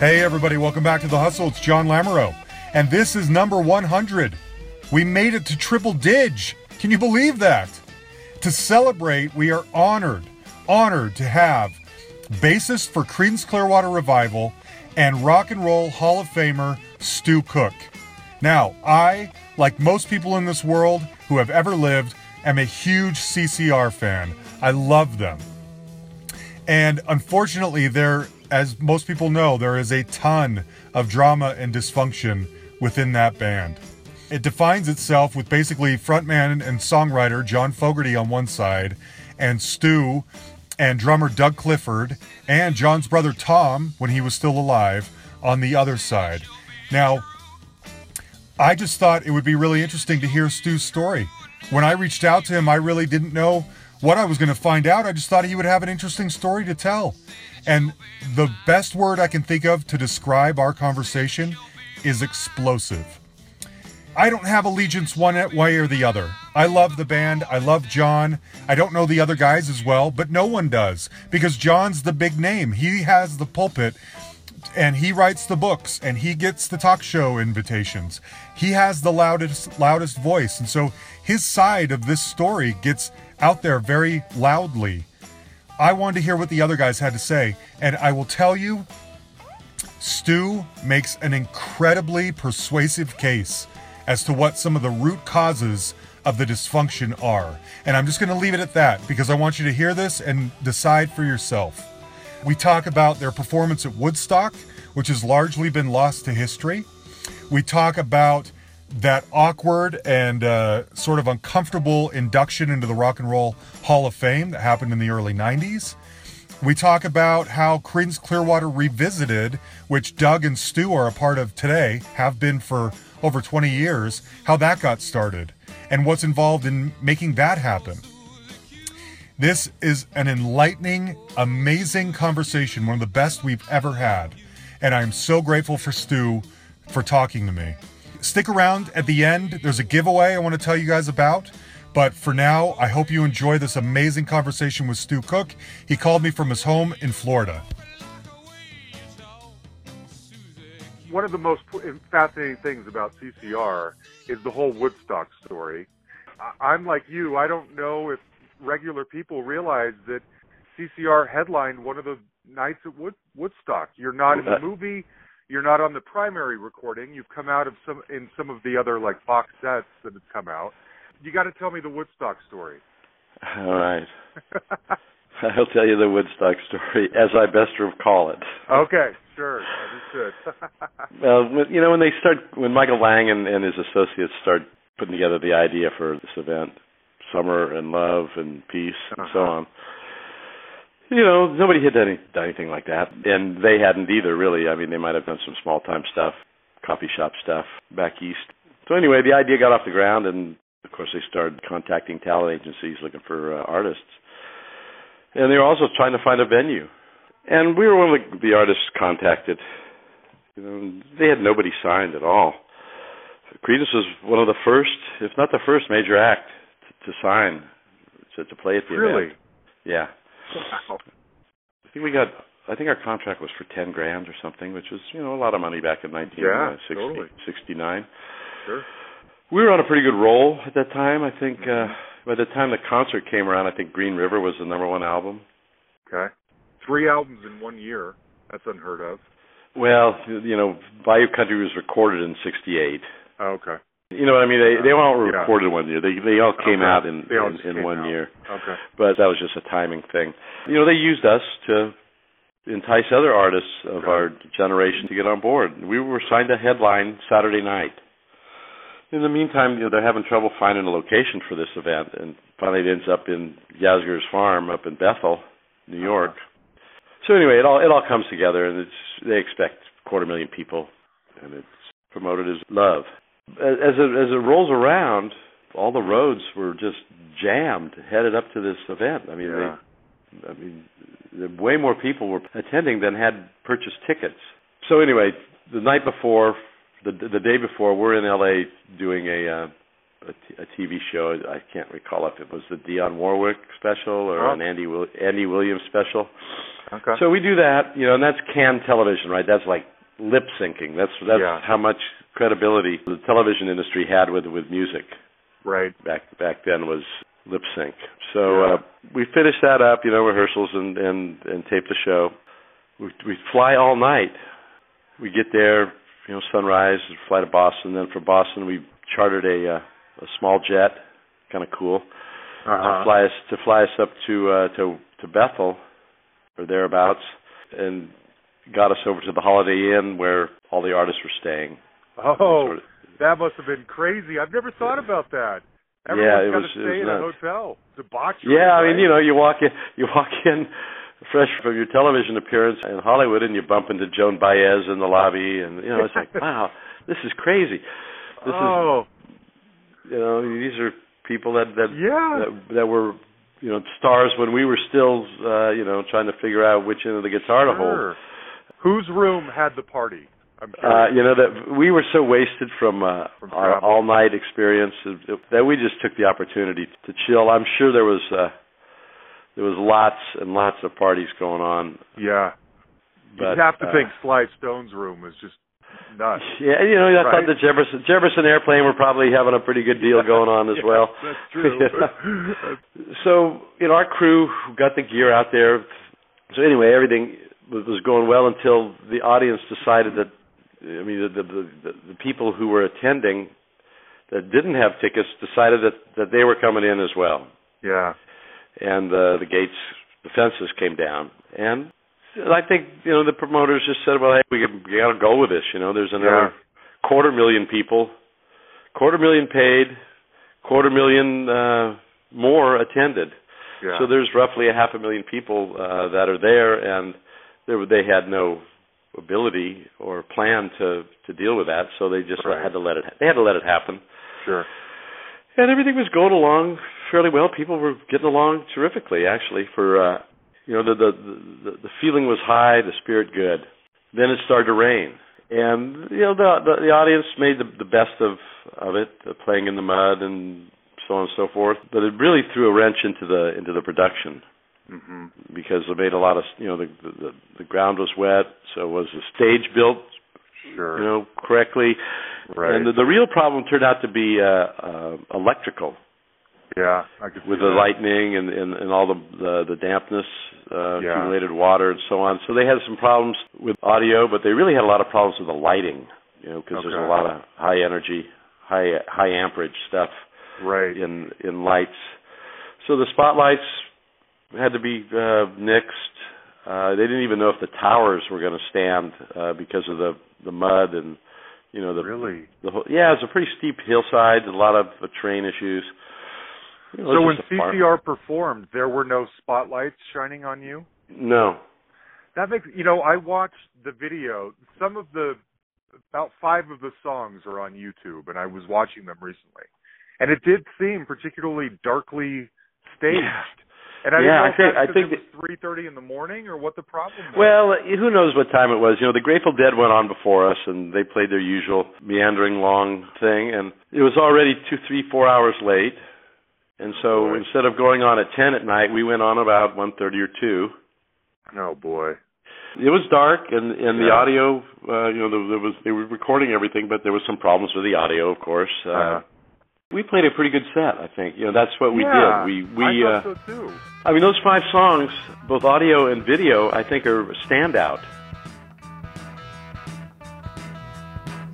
Hey, everybody, welcome back to The Hustle. It's John Lamoureux, and this is number 100. We made it to triple dig. Can you believe that? To celebrate, we are honored, honored to have bassist for Creedence Clearwater Revival and Rock and Roll Hall of Famer Stu Cook. Now, I, like most people in this world who have ever lived, am a huge CCR fan. I love them. And unfortunately, there, as most people know, there is a ton of drama and dysfunction within that band. It defines itself with basically frontman and songwriter John Fogerty on one side, and Stu and drummer Doug Clifford, and John's brother Tom, when he was still alive, on the other side. Now, I just thought it would be really interesting to hear Stu's story. When I reached out to him, I really didn't know what I was going to find out. I just thought he would have an interesting story to tell. And the best word I can think of to describe our conversation is explosive. I don't have allegiance one way or the other. I love the band. I love John. I don't know the other guys as well, but no one does because John's the big name. He has the pulpit and he writes the books and he gets the talk show invitations. He has the loudest loudest voice and so his side of this story gets out there very loudly. I wanted to hear what the other guys had to say and I will tell you Stu makes an incredibly persuasive case as to what some of the root causes of the dysfunction are. And I'm just going to leave it at that because I want you to hear this and decide for yourself. We talk about their performance at Woodstock, which has largely been lost to history. We talk about that awkward and uh, sort of uncomfortable induction into the Rock and Roll Hall of Fame that happened in the early 90s. We talk about how Creedence Clearwater Revisited, which Doug and Stu are a part of today, have been for over 20 years, how that got started and what's involved in making that happen. This is an enlightening, amazing conversation, one of the best we've ever had. And I'm so grateful for Stu for talking to me. Stick around at the end. There's a giveaway I want to tell you guys about. But for now, I hope you enjoy this amazing conversation with Stu Cook. He called me from his home in Florida. one of the most fascinating things about CCR is the whole Woodstock story. I'm like you. I don't know if regular people realize that CCR headlined one of the nights at Wood, Woodstock. You're not in the uh, movie. You're not on the primary recording. You've come out of some in some of the other like box sets that have come out. You got to tell me the Woodstock story. All right. I'll tell you the Woodstock story as I best recall it. Okay, sure, understood. well, you know when they start, when Michael Lang and, and his associates start putting together the idea for this event, summer and love and peace and uh-huh. so on. You know, nobody had any, done anything like that, and they hadn't either. Really, I mean, they might have done some small time stuff, coffee shop stuff back east. So anyway, the idea got off the ground, and of course, they started contacting talent agencies looking for uh, artists and they were also trying to find a venue. And we were one of the, the artists contacted. You know, they had nobody signed at all. Creedence was one of the first, if not the first, major act to, to sign to, to play at the really? event. Yeah. Wow. I think we got. I think our contract was for ten grand or something, which was you know a lot of money back in 1969. Yeah, totally. Sure. We were on a pretty good roll at that time. I think. Uh, by the time the concert came around, I think Green River was the number one album. Okay. Three albums in one year. That's unheard of. Well, you know, Bayou Country was recorded in '68. Oh, okay. You know what I mean? They they all were recorded in one year. They they all came okay. out in in, in one out. year. Okay. But that was just a timing thing. You know, they used us to entice other artists of okay. our generation to get on board. We were signed to headline Saturday night in the meantime, you know, they're having trouble finding a location for this event, and finally it ends up in Yasgur's farm up in Bethel, New York. So anyway, it all it all comes together, and it's they expect quarter million people, and it's promoted as love. As it, as it rolls around, all the roads were just jammed, headed up to this event. I mean, yeah. they, I mean, way more people were attending than had purchased tickets. So anyway, the night before, the the day before we're in LA doing a uh, a, t- a TV show. I can't recall if it was the Dionne Warwick special or oh. an Andy Will- Andy Williams special. Okay. So we do that, you know, and that's canned television, right? That's like lip syncing. That's that's Yeah. how much credibility the television industry had with with music right. back back then was lip sync. So Yeah. uh, we finished that up, you know, rehearsals and and and tape the show. We we fly all night. We get there, you know, sunrise, fly to Boston. Then from Boston, we chartered a uh, a small jet, kind of cool, to Uh-huh. fly us to fly us up to uh, to to Bethel or thereabouts, and got us over to the Holiday Inn where all the artists were staying. Oh, Sort of- that must have been crazy. I've never thought about that. Yeah, Everyone's it got was- to stay in a nuts. hotel. Debauchery. Yeah, I mean, you know, you walk in, you walk in fresh from your television appearance in Hollywood, and you bump into Joan Baez in the lobby, and you know, it's like, wow, this is crazy. This oh, is, you know, these are people that that yeah. that, that were, you know, stars when we were still, uh, you know, trying to figure out which end of the guitar to hold. Sure. Whose room had the party? Uh, you know that we were so wasted from, uh, From our all night experience that we just took the opportunity to chill. I'm sure there was uh, there was lots and lots of parties going on. yeah. But, You'd have to uh, think Sly Stone's room was just nuts. Yeah, you know, I Right. thought the Jefferson Jefferson Airplane were probably having a pretty good deal going on as Yeah, well. That's true. so you know, our crew got the gear out there. So anyway, everything was going well until the audience decided that I mean, the, the the the people who were attending that didn't have tickets decided that that they were coming in as well, yeah. and uh, the gates, the fences came down, and I think you know the promoters just said, well, hey, we, we got to go with this. You know, there's another quarter million people, quarter million paid, quarter million uh, more attended. Yeah. So there's roughly a half a million people uh, that are there, and they they had no ability or plan to to deal with that, so they just Right. had to let it they had to let it happen. sure. And everything was going along fairly well. People were getting along terrifically, actually. For uh, you know, the, the the the feeling was high, the spirit good. Then it started to rain, and you know, the the, the audience made the the best of of it, uh, playing in the mud and so on and so forth. But it really threw a wrench into the into the production Mhm. because they made a lot of you know the the, the ground was wet, so was the stage built Sure. you know correctly, right. and the, the real problem turned out to be uh, uh, electrical yeah. I could with the that. lightning and, and and all the the, the dampness, uh, Yeah. accumulated water, and so on. So they had some problems with audio, but they really had a lot of problems with the lighting, you know, because there's a lot of high energy, high high amperage stuff Right. in in lights. So the spotlights had to be uh, nixed. Uh, they didn't even know if the towers were going to stand uh, because of the the mud and you know the really. the whole, yeah, it's a pretty steep hillside, a lot of uh, terrain issues. You know, So when. CCR performed, there were no spotlights shining on you. no, That makes you know. I watched the video. Some of the about five of the songs are on YouTube, and I was watching them recently, and it did seem particularly darkly staged. Yeah. And I Yeah, I think- I think it was three thirty in the morning or what the problem was. Well, who knows what time it was? You know, the Grateful Dead went on before us, and they played their usual meandering long thing, and it was already two, three, four hours late. And so instead of going on at ten at night, we went on about one thirty or two. oh boy. It was dark, and and the Yeah. audio, uh, you know, there, there was they were recording everything, but there was some problems with the audio, of course. Uh, Uh-huh. We played a pretty good set, I think. You know, that's what we yeah, did. We we I uh, thought so too. I mean, those five songs, both audio and video, I think are a standout.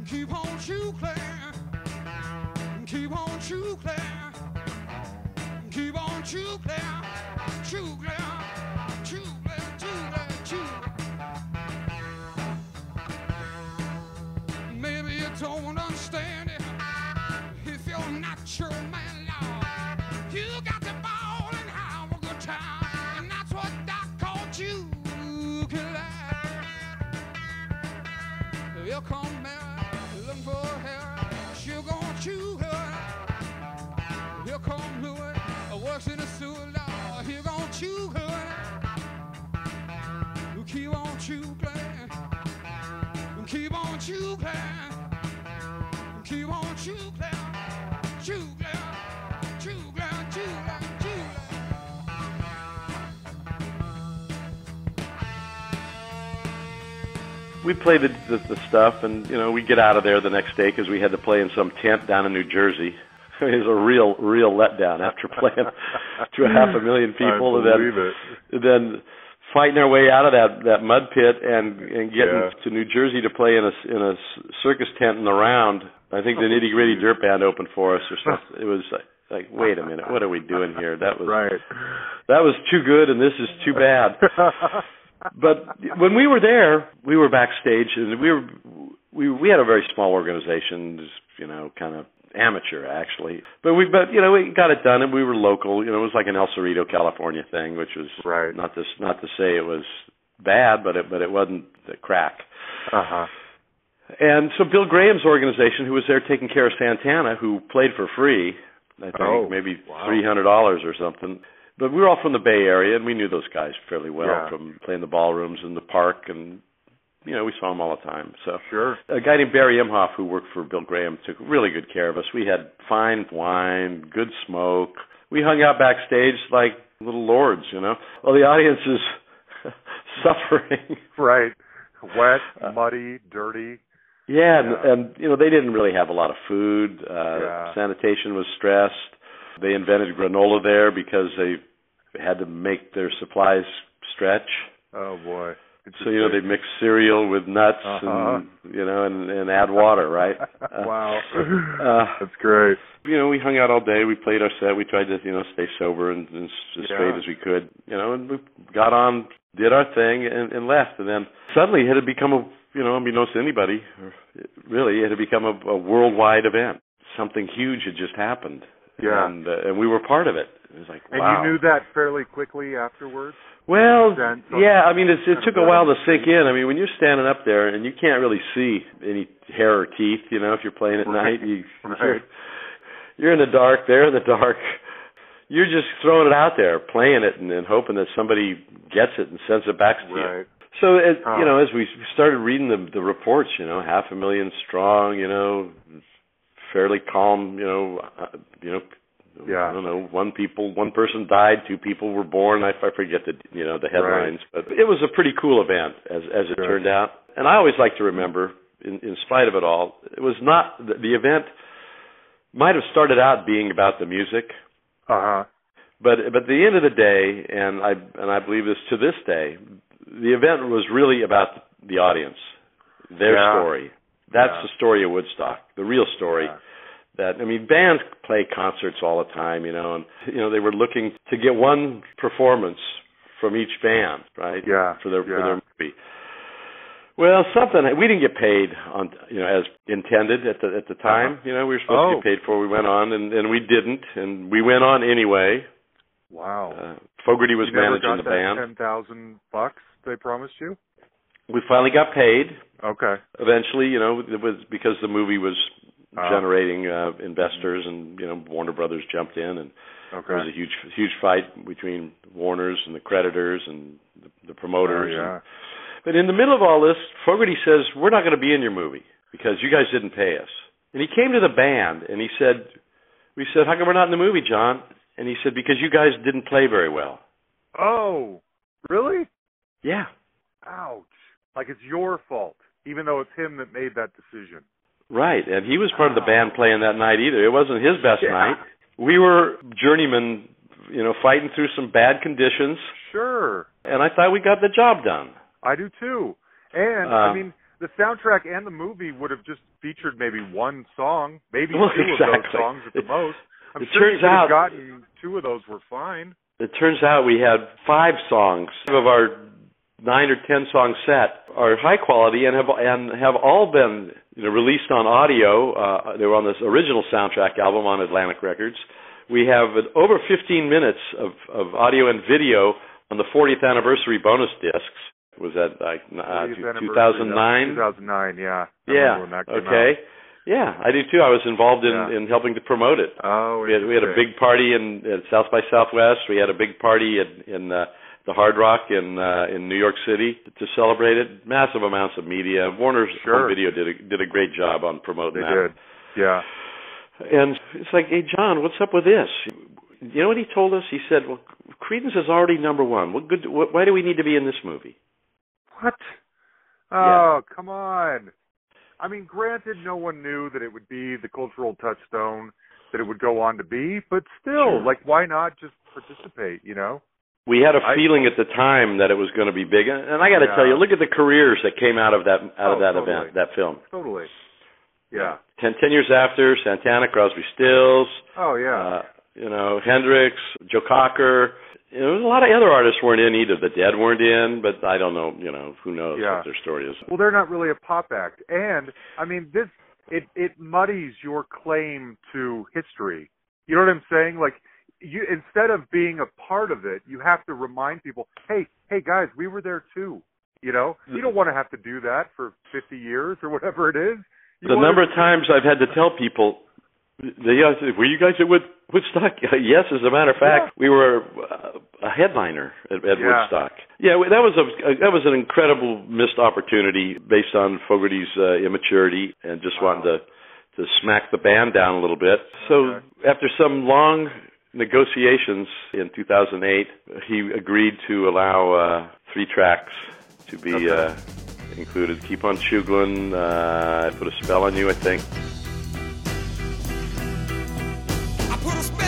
Keep on we play the, the the stuff, and you know we get out of there the next day because we had to play in some tent down in New Jersey. It was a real real letdown after playing to a half a million people, I and then it. then fighting our way out of that that mud pit and and getting Yeah. to New Jersey to play in a in a circus tent in the round. I think the Nitty Gritty Dirt Band opened for us or something. It was like, like wait a minute, what are we doing here? That was Right. that was too good, and this is too bad. But when we were there, we were backstage, and we were we we had a very small organization, you know, kind of amateur actually. But we but you know we got it done, and we were local. You know, it was like an El Cerrito, California thing, which was Right. not to not to say it was bad, but it but it wasn't the crack. uh huh. And so Bill Graham's organization, who was there taking care of Santana, who played for free, I think Oh, maybe wow. three hundred dollars or something. But we were all from the Bay Area, and we knew those guys fairly well Yeah. from playing the ballrooms in the park, and you know we saw them all the time. So Sure. a guy named Barry Imhoff, who worked for Bill Graham, took really good care of us. We had fine wine, good smoke. We hung out backstage like little lords, you know. Well, the audience is suffering. Right. Wet, Uh, muddy, dirty. Yeah, and, and you know they didn't really have a lot of food. Uh, Yeah. Sanitation was stressed. They invented granola there because they had to make their supplies stretch. Oh boy. So you know they mix cereal with nuts Uh-huh. and you know and, and add water, right? Wow. uh, That's great. you know we hung out all day. We played our set. We tried to you know stay sober and, and as straight as we could. You know, and we got on, did our thing, and, and left. And then suddenly it had become a you know unbeknownst to anybody, really it had become a, a worldwide event. Something huge had just happened. Yeah. And uh, and we were part of it. It was like And wow. you knew that fairly quickly afterwards? Well, yeah. I mean, it's, it took a while to sink in. I mean, when you're standing up there and you can't really see any hair or teeth, you know, if you're playing at Right. night, you, Right. you're, you're in the dark. They're in the dark. You're just throwing it out there, playing it, and, and hoping that somebody gets it and sends it back to you. So, as, Oh. you know, as we started reading the the reports, you know, half a million strong, you know, fairly calm, you know, uh, you know, Yeah. I don't know, one people, one person died, two people were born. I, I forget the you know the headlines, but it was a pretty cool event as as it Sure. turned out. And I always like to remember, in, in spite of it all, it was not the, the event might have started out being about the music, Uh huh. but but at the end of the day, and I and I believe this to this day, the event was really about the audience, their Yeah. story. That's Yeah. the story of Woodstock, the real story. Yeah. That I mean, bands play concerts all the time, you know, and you know they were looking to get one performance from each band, right? Yeah, For their for their movie. Well, something we didn't get paid on, you know, as intended at the at the time. You know, we were supposed to Oh. get paid before we went on, and and we didn't, and we went on anyway. Wow. Uh, Fogerty was you managing the band. ten thousand bucks they promised you? We finally got paid. Okay. Eventually, you know, it was because the movie was Oh. generating uh, investors, and you know, Warner Brothers jumped in, and there was a huge huge fight between Warner's and the creditors and the, the promoters. Oh, and- yeah. but in the middle of all this, Fogerty says, "We're not going to be in your movie because you guys didn't pay us." And he came to the band and he said, "We said, how come we're not in the movie, John?" And he said, "Because you guys didn't play very well." Oh, really? Yeah. Ouch. Like it's your fault, even though it's him that made that decision. Right, and he was part of the band playing that night either. It wasn't his best Yeah. night. We were journeymen, you know, fighting through some bad conditions, Sure. and I thought we got the job done. I do too. And I Uh, mean, the soundtrack and the movie would have just featured maybe one song, maybe Well, two of those songs at the most. I'm it sure you turns have out- gotten two of those were fine. It turns out we had five songs of our nine or ten song set are high quality and have and have all been you know released on audio. Uh, they were on this original soundtrack album on Atlantic Records. We have over 15 minutes of, of audio and video on the 40th anniversary bonus discs. Was that like uh, 2009? 2009, yeah. I Yeah. remember when that came Okay. Yeah, I do too. I was involved in Yeah. in helping to promote it. Oh, We had we had a big party in, in South by Southwest. We had a big party in in uh, the Hard Rock in uh, in New York City to celebrate it. Massive amounts of media. Warner's Sure. Video did a, did a great job on promoting They that. did. Yeah. And it's like, hey John, what's up with this? You know what he told us? He said, "Well, Creedence is already number one. What good? What, why do we need to be in this movie?" What? Oh, come on. I mean, granted, no one knew that it would be the cultural touchstone that it would go on to be, but still, Sure. like, why not just participate? You know? We had a I- feeling at the time that it was going to be big, and and I got to Yeah. tell you, look at the careers that came out of that out of Oh, that totally. event, that film. Totally. Yeah. Ten, ten years after, Santana, Crosby, Stills, Oh yeah. uh, you know, Hendrix, Joe Cocker. You know, a lot of other artists weren't in either. The Dead weren't in, but I don't know. You know, who knows Yeah. what their story is. Well, they're not really a pop act, and I mean this it it muddies your claim to history. You know what I'm saying? Like you instead of being a part of it, you have to remind people, hey, hey guys, we were there too. You know, you don't want to have to do that for 50 years or whatever it is. You the number of times I've had to tell people, they were you guys at Woodstock? yes, as a matter of fact, we were uh, a headliner at, at Yeah. Woodstock. Yeah, that was a that was an incredible missed opportunity based on Fogerty's uh, immaturity and just Wow. wanting to to smack the band down a little bit. So Okay. after some long negotiations in 2008, he agreed to allow uh, three tracks to be. Okay. Uh, included Keep on Chooglin, uh, I Put a Spell on You, I think. I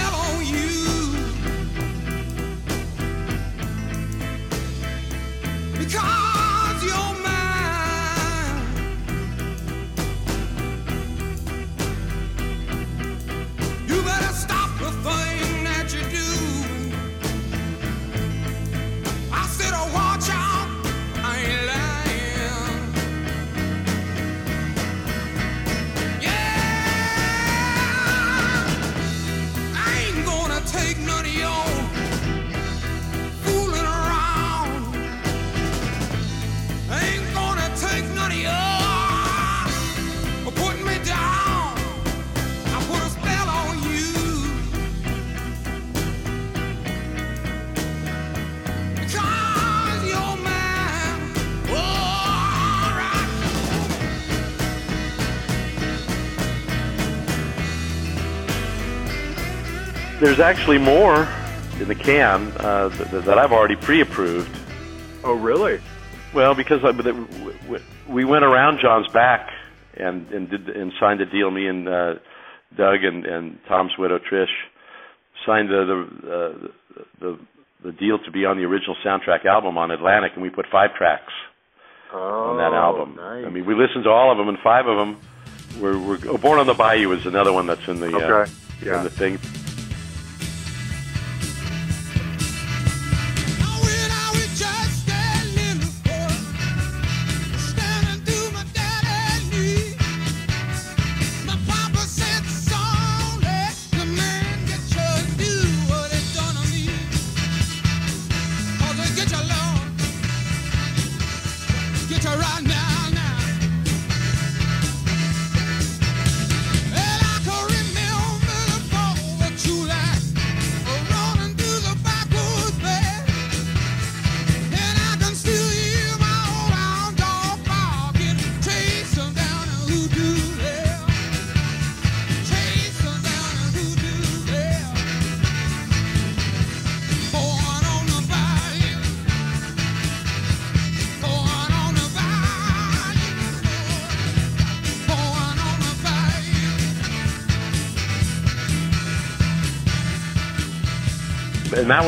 There's actually more in the can uh, th- that I've already pre-approved. Oh really? Well, because I, we went around John's back and and did and signed a deal. Me and uh, Doug and, and Tom's widow Trish signed the the, uh, the the deal to be on the original soundtrack album on Atlantic, and we put five tracks Oh, on that album. Nice. I mean, we listened to all of them, and five of them were, were oh, Born on the Bayou is another one that's in the uh, okay. in the thing.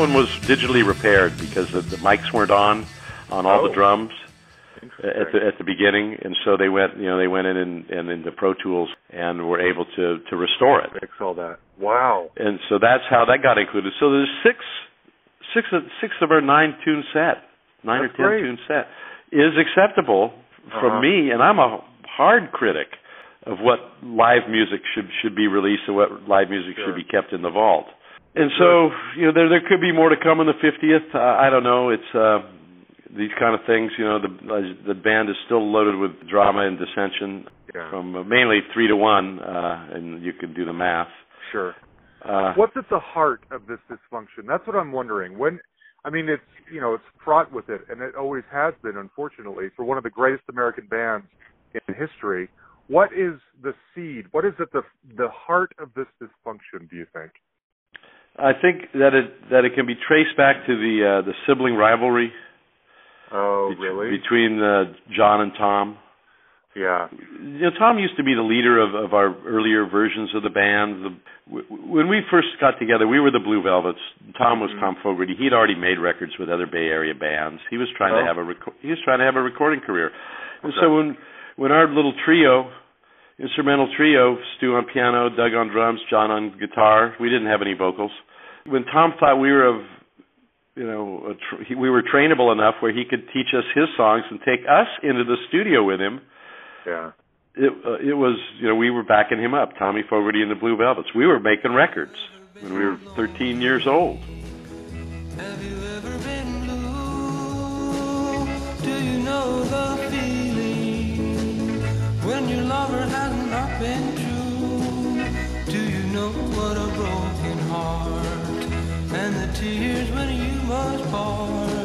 One was digitally repaired because the, the mics weren't on on all Oh. the drums at the at the beginning, and so they went you know they went in and, and into Pro Tools and were able to to restore it, Fix all that. Wow. and so that's how that got included. So there's six six of six of our nine tune set, nine That's or ten great. tune set is acceptable from Uh-huh. me, and I'm a hard critic of what live music should should be released and what live music Sure. should be kept in the vault. And so, you know, there there could be more to come on the 50th. Uh, I don't know. It's uh, these kind of things. You know, the the band is still loaded with drama and dissension Yeah. from uh, mainly three to one, uh, and you can do the math. Sure. Uh, What's at the heart of this dysfunction? That's what I'm wondering. When I mean it's you know, it's fraught with it and it always has been unfortunately for one of the greatest American bands in history. What is the seed? What is at the the heart of this dysfunction, do you think? I think that it that it can be traced back to the uh, the sibling rivalry Oh, bet- really? Between uh, John and Tom. Yeah. You know, Tom used to be the leader of, of our earlier versions of the band. The, w- when we first got together, we were the Blue Velvets. Tom was Mhm. Tom Fogerty. He'd already made records with other Bay Area bands. He was trying Oh. to have a reco- he was trying to have a recording career. And Okay. so when when our little trio, instrumental trio, Stu on piano, Doug on drums, John on guitar, we didn't have any vocals. When Tom thought we were of you know, a tr- he, we were trainable enough where he could teach us his songs and take us into the studio with him Yeah. it uh, it was you know we were backing him up tommy fogerty and the blue velvets we were making records when we were 13 years old Have you ever been blue? Do you know the feeling when your lover has not been true? Do you know what a broken heart and the tears when you must part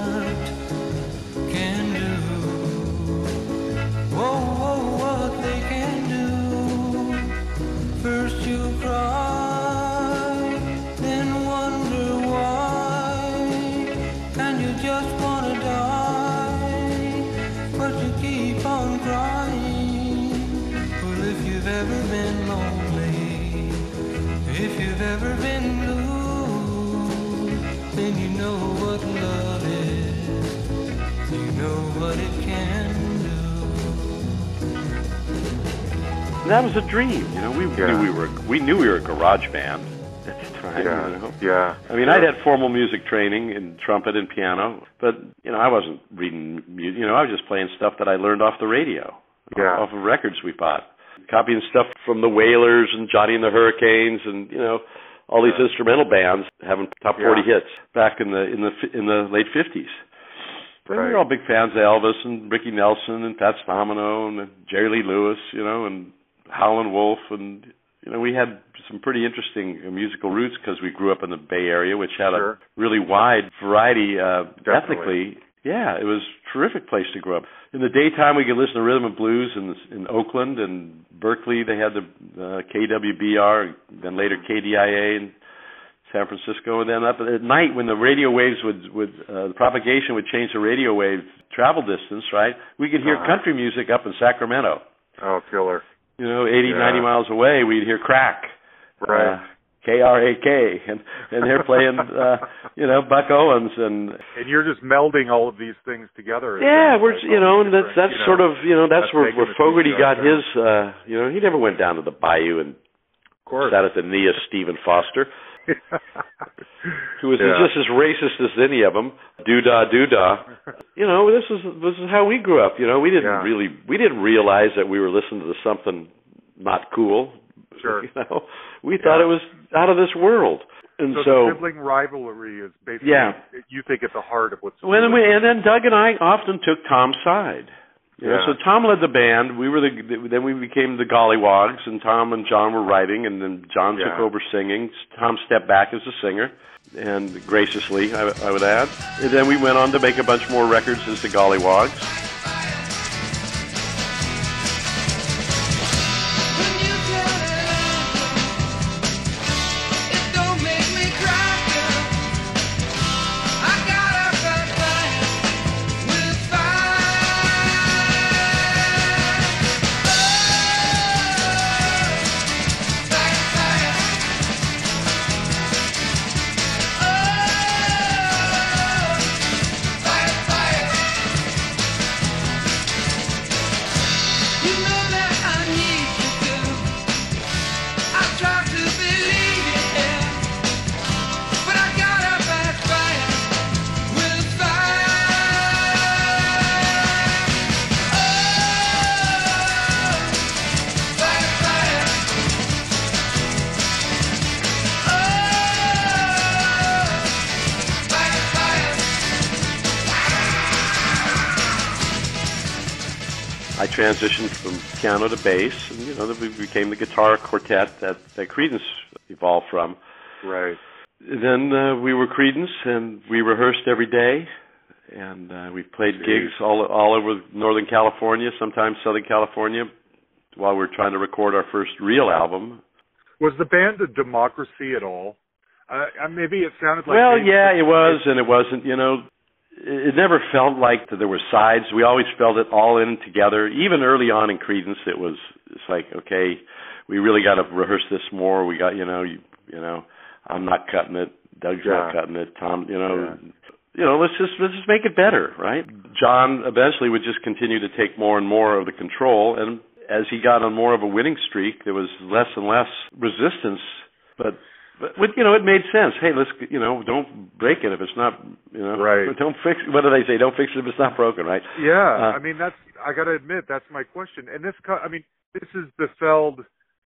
and that was a dream you know we Yeah. knew we were we knew we were a garage band at the time Yeah. you know Yeah. I mean, I'd had formal music training in trumpet and piano, but you know, I wasn't reading music. You know, I was just playing stuff that I learned off the radio, Yeah. off of records we bought, copying stuff from the Wailers and Johnny and the Hurricanes, and you know, all these Yeah. instrumental bands having top 40 Yeah. hits back in the in the in the late 50s. And we were all big fans of Elvis and Ricky Nelson and Fats Domino and Jerry Lee Lewis, you know, and Howlin' Wolf, and you know, we had some pretty interesting musical roots because we grew up in the Bay Area, which had Sure. a really wide variety uh, Definitely. ethnically. Yeah, it was a terrific place to grow up. In the daytime, we could listen to rhythm and blues in in Oakland and Berkeley. They had the uh, KWBR, then later KDIA in San Francisco, and then up at night when the radio waves would would uh, the propagation would change the radio wave travel distance. Right, we could hear Uh-huh. country music up in Sacramento. Oh, killer. You know, 80, Yeah. 90 miles away, we'd hear crack. Right. Uh, K R A K, and and they're playing, uh, you know, Buck Owens, and and you're just melding all of these things together. yeah, we're Like, you know, and that's that's you sort of you know that's that's where where Fogerty got his, uh, you know, he never went down to the bayou and Of course. sat at the knee of Stephen Foster, who was Yeah. just as racist as any of them. Doo dah, doo dah. You know, this is this is how we grew up. You know, we didn't Yeah. really we didn't realize that we were listening to something not cool. Sure. You know, we thought it was out of this world, and so, so sibling rivalry is basically Yeah. you think at the heart of what's Well, and, we, and then Doug and I often took Tom's side. You know, Yeah. so Tom led the band. We were the then we became the Golliwogs, and Tom and John were writing, and then John took over singing. Tom stepped back as a singer, and graciously, I, I would add. And then we went on to make a bunch more records as the Golliwogs. Piano to bass, and you know, then we became the guitar quartet that, that Creedence evolved from. right. Then uh, we were Creedence, and we rehearsed every day, and uh, we played Jeez. gigs all all over Northern California, sometimes Southern California, while we were trying to record our first real album. Was the band a democracy at all? Uh, uh, maybe it sounded like well, yeah, it was, and it wasn't. You know, it never felt like that there were sides. We always felt it all in together. Even early on in Creedence, it was it's like okay, we really got to rehearse this more. We got you know you, you know I'm not cutting it. Doug's Yeah. not cutting it. Tom, you know. Yeah. You know, let's just let's just make it better, right? John eventually would just continue to take more and more of the control, and as he got on more of a winning streak, there was less and less resistance. But but you know, it made sense. Hey, let's you know, don't break it if it's not you know, Right. Don't fix. What do they say? Don't fix it if it's not broken, right? Yeah, Uh, I mean that's I got to admit that's my question. And this, I mean, this has befelled,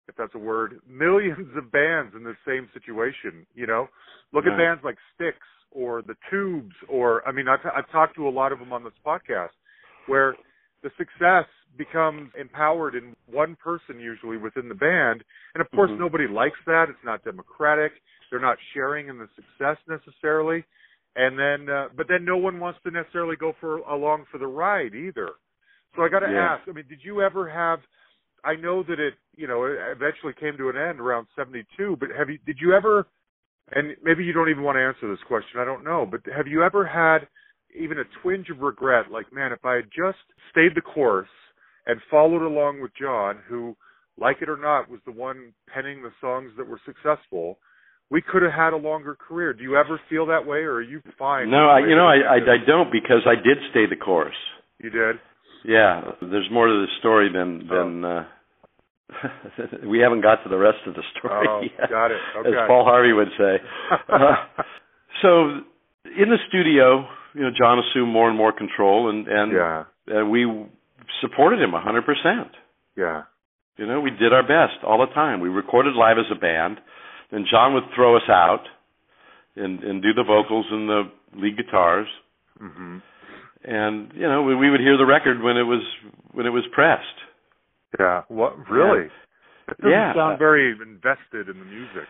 if that's a word, millions of bands in the same situation. You know, look at bands like Styx or the Tubes, or I mean, I've, I've talked to a lot of them on this podcast, where the success becomes empowered in one person usually within the band, and of course Mhm. nobody likes that. It's not democratic. They're not sharing in the success necessarily and then uh, but then no one wants to necessarily go for along for the ride either. So I got to Yeah. ask. I mean, did you ever have? I know that it you know it eventually came to an end around '72, but have you? Did you ever? And maybe you don't even want to answer this question. I don't know, but have you ever had even a twinge of regret? Like, man, if I had just stayed the course and followed along with John, who, like it or not, was the one penning the songs that were successful we could have had a longer career. Do you ever feel that way, or are you fine? No, I, you know, I, I I don't because I did stay the course. You did. Yeah, there's more to the story than than uh we haven't got to the rest of the story Oh, yet, got it. Okay. as Paul Harvey would say. Uh, so in the studio, you know, John assumed more and more control, and and yeah, uh, we supported him a 100%. yeah, You know, we did our best all the time. We recorded live as a band. Then John would throw us out and and do the vocals and the lead guitars. hmm And you know, we, we would hear the record when it was when it was pressed. yeah. What really? That doesn't Yeah. sound very invested in the music.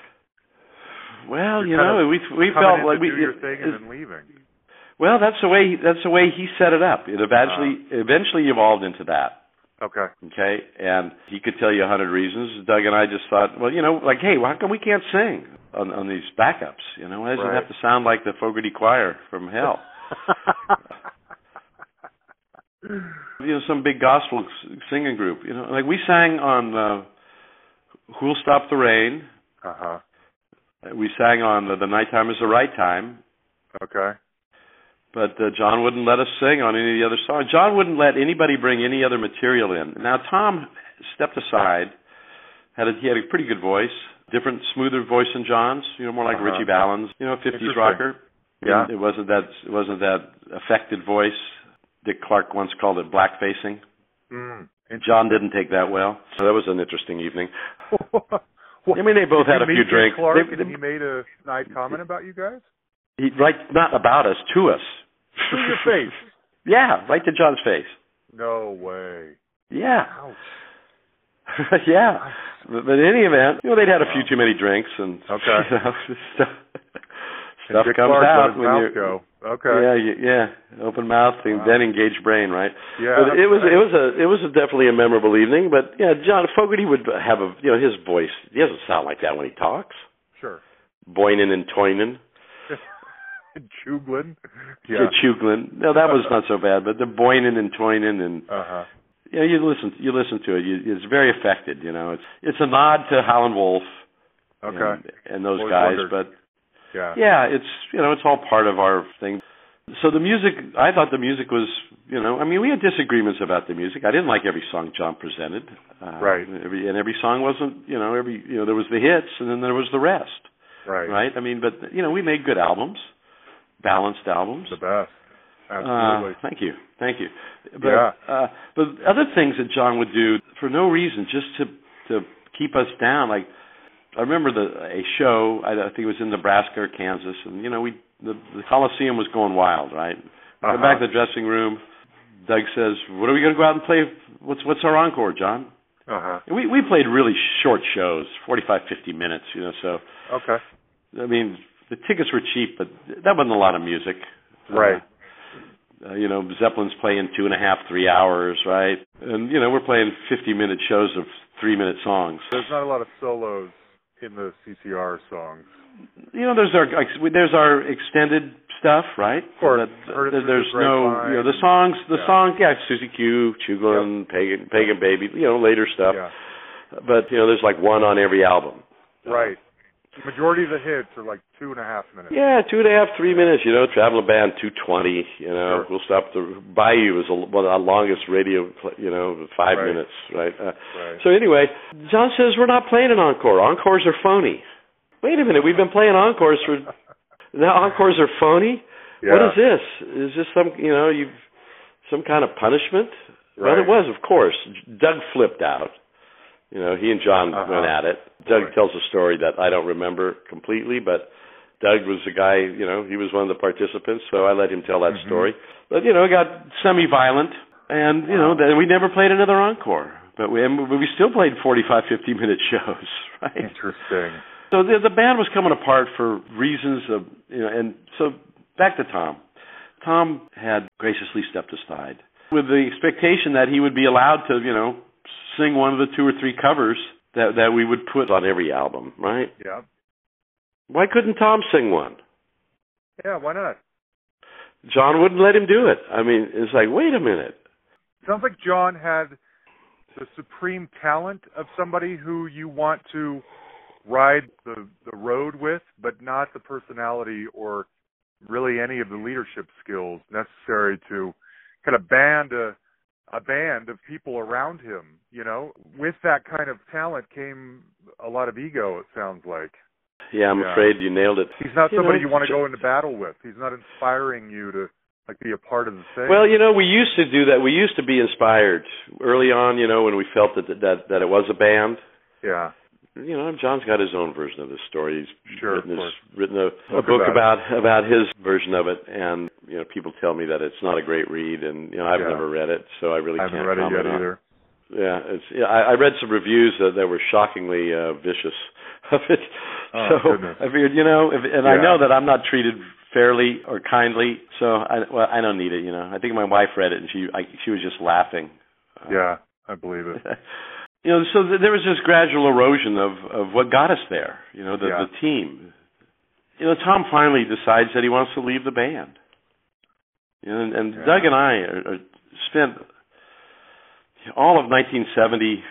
Well, You're you know, we we felt like we your it- thing it- and then leaving. Well, that's the way that's the way he set it up. It eventually eventually evolved into that. Okay. Okay, and he could tell you a hundred reasons. Doug and I just thought, well, you know, like, hey, how come we can't sing on on these backups? You know, why does Right. it have to sound like the Fogerty Choir from hell? you know, some big gospel singing group. You know, like we sang on uh, "Who'll Stop the Rain." uh huh. We sang on the, "The Nighttime Is the Right Time." Okay. But uh, John wouldn't let us sing on any of the other songs. John wouldn't let anybody bring any other material in. Now Tom stepped aside. Had a, he had a pretty good voice, different, smoother voice than John's. You know, more like Uh-huh. Ritchie Valens. You know, '50s rocker. Yeah. It wasn't that. It wasn't that affected voice. Dick Clark once called it black facing. Mm. John didn't take that well. So that was an interesting evening. I mean, they both had a few drinks. Clark They- and he made a snide comment about you guys. He, right, not about us, to us. To your face. yeah, right to John's face. No way. Yeah. Yeah. But, but in any event, you know, they'd had a few too many drinks and Okay. you know, stuff, stuff comes Clark out when you're go. Okay. yeah, yeah, open mouth and Wow. then engaged brain, right? Yeah, but it was that's it was a it was a definitely a memorable evening. But yeah, John Fogerty would have a you know his voice. He doesn't sound like that when he talks. Sure. Boynin and Toynin, Chooglin. Yeah. Chooglin. No, that was not so bad. But the Boynin and Toynin and Uh huh. you know, you listen you listen to it. You, it's very affected. You know, it's it's a nod to Howlin' Wolf Okay. and, and those Always guys. wondered. But yeah. yeah, it's you know it's all part of our thing. So the music, I thought the music was, you know, I mean, we had disagreements about the music. I didn't like every song John presented. Uh, Right. Every and every song wasn't, you know, every you know there was the hits and then there was the rest, Right. right? I mean, but you know, we made good albums, balanced albums. The best. Uh, Absolutely. thank you, thank you. But Yeah. uh, but other things that John would do for no reason, just to to keep us down. Like I remember the a show. I, I think it was in Nebraska or Kansas, and you know we the, the Coliseum was going wild, right? Uh-huh. Come back to the dressing room. Doug says, "What are we going to go out and play? What's what's our encore, John?" Uh huh. We we played really short shows, forty five, fifty minutes, you know. So Okay. I mean, the tickets were cheap, but that wasn't a lot of music. Right. Uh, you know, Zeppelin's playing two and a half, three hours, right? And you know, we're playing fifty-minute shows of three-minute songs. There's not a lot of solos in the CCR songs. You know, there's our there's our extended stuff, right? Of course. That- Heard it that through there's no, you know, the songs, the Yeah. songs, yeah, Suzie Q, Chooglin, Pagan, Pagan Baby, you know, later stuff. Yeah. But you know, there's like one on every album. Right. The majority of the hits are like two and a half minutes. Yeah, two and a half, three minutes. You know, traveling band, two twenty. You know, Sure. we'll stop the Bayou is a, one of the longest radio. You know, five Right. minutes, right? Uh, Right. So anyway, John says we're not playing an encore. Encores are phony. Wait a minute, we've been playing encores for now. Encores are phony. yeah. What is this? Is this some you know you some kind of punishment? Well, it was, of course. Doug flipped out. You know, he and John Uh-huh. went at it. Doug Right. tells a story that I don't remember completely, but Doug was the guy. You know, he was one of the participants, so I let him tell that Mhm. story. But you know, it got semi-violent, and you know, then we never played another encore. But we and we still played 45, 50 minute shows, right? Interesting. So the the band was coming apart for reasons of you know, and so back to Tom. Tom had graciously stepped aside with the expectation that he would be allowed to you know sing one of the two or three covers that that we would put on every album, right? Yeah. Why couldn't Tom sing one? Yeah. Why not? John wouldn't let him do it. I mean, it's like, wait a minute. Sounds like John had the supreme talent of somebody who you want to ride the the road with, but not the personality or really any of the leadership skills necessary to kind of band a a band of people around him. You know, with that kind of talent came a lot of ego. It sounds like Yeah, I'm Yeah. afraid you nailed it. he's not You somebody know, you want to go into battle with. He's not inspiring you to like be a part of the thing. Well, you know, we used to do that. We used to be inspired early on. You know, when we felt that that that it was a band. yeah, You know, John's got his own version of this story. He's Sure, written, of his, written a, a Book book about about about his version of it, and you know, people tell me that it's not a great read, and you know, I've Yeah. never read it, so I really I haven't can't read it yet on either. Yeah, it's. Yeah, I, I read some reviews that, that were shockingly uh, vicious of it. Oh, so goodness. I figured, you know, if, and I know that I'm not treated fairly or kindly, so I well, I don't need it. You know, I think my wife read it and she I, she was just laughing. Uh, Yeah, I believe it. you know, so th- there was this gradual erosion of of what got us there. You know, the Yeah. the team. You know, Tom finally decides that he wants to leave the band. You know, and, and Yeah. Doug and I are, are spent all of 1970,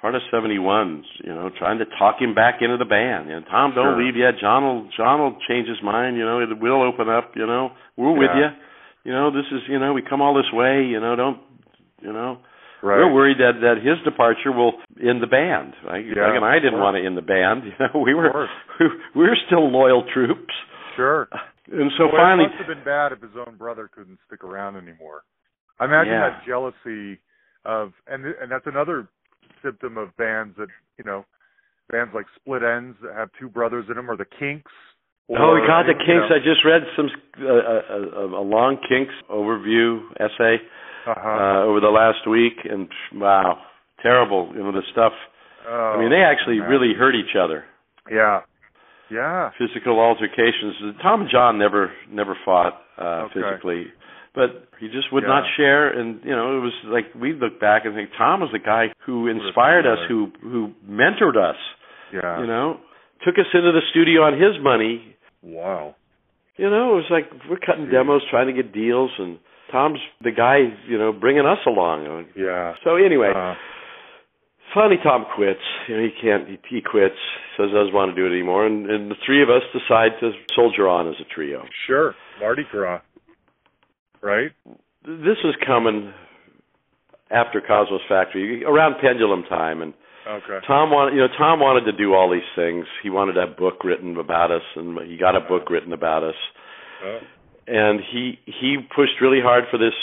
part of 71, you know, trying to talk him back into the band. You know, Tom, don't Sure. leave yet. John will John will change his mind. You know, it will open up. You know, we're with Yeah. you. You know, this is you know, we come all this way. You know, don't you know. Right. We're worried that that his departure will end the band. Right? Yeah, Doug and I didn't want to end the band. You know, we were we were still loyal troops. Sure. And so Boy, finally, it must have been bad if his own brother couldn't stick around anymore. I imagine Yeah. that jealousy of, and and that's another symptom of bands that you know, bands like Split Enz that have two brothers in them, or the Kinks. oh or, God, the you Kinks! know, I just read some uh, a, a, a long Kinks overview essay uh-huh. uh, over the last week, and wow, terrible! You know the stuff. oh, I mean, they actually man. really hurt each other. Yeah. Yeah. Physical altercations. Tom and John never never fought uh, Okay. physically, but he just would Yeah. not share. And you know, it was like we look back and think Tom was the guy who inspired us, who who mentored us. Yeah. You know, took us into the studio on his money. Wow. You know, it was like we're cutting Jeez. demos, trying to get deals, and Tom's the guy, you know, bringing us along. Yeah. So anyway, Uh, finally Tom quits. You know, he can't. He, he quits. Says he doesn't want to do it anymore, and, and the three of us decide to soldier on as a trio. sure. Mardi Gras. Right. This was coming after Cosmo's Factory, around Pendulum time, and Okay. Tom wanted, you know, Tom wanted to do all these things. He wanted a book written about us, and he got a book written about us. Oh. And he he pushed really hard for this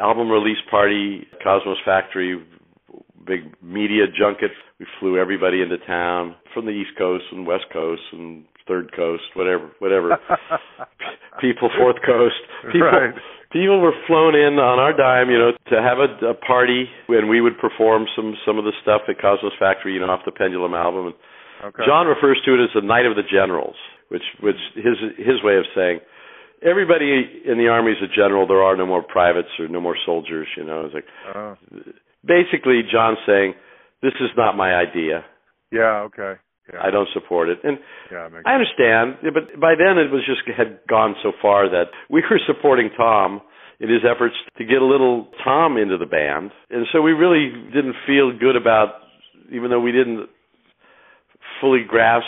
album release party Cosmo's Factory big media junket we flew everybody into town from the east coast and west coast and third coast whatever whatever people fourth coast people Right. people were flown in on our dime you know to have a, a party and we would perform some some of the stuff at Cosmo's Factory you know off the pendulum album and Okay. John refers to it as the night of the generals, which which his his way of saying everybody in the army is a general. There are no more privates or no more soldiers. You know, it's like Oh. basically John saying this is not my idea. Yeah. Okay. Yeah. I don't support it. And Yeah, I understand, yeah, but by then it was just had gone so far that we were supporting Tom in his efforts to get a little Tom into the band, and so we really didn't feel good about, even though we didn't fully grasp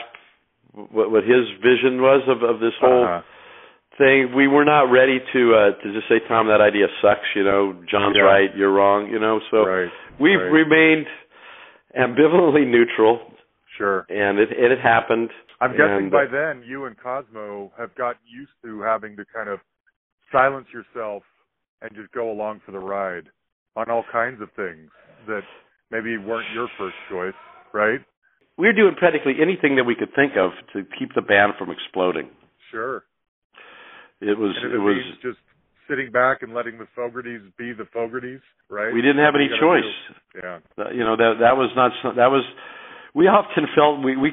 what, what his vision was of, of this whole Uh-huh. Thing. We were not ready to uh, to just say, Tom, that idea sucks. You know, John's Yeah. right, you're wrong. You know, so right. we've right. remained ambivalently neutral, Sure. and it it happened. I'm guessing and, by then you and Cosmo have gotten used to having to kind of silence yourself and just go along for the ride on all kinds of things that maybe weren't your first choice, right? we were doing practically anything that we could think of to keep the band from exploding. Sure. It was it it was just sitting back and letting the Fogertys be the Fogertys, right? we didn't have any That's what you choice. do. Uh, You know that that was not that was we often felt we we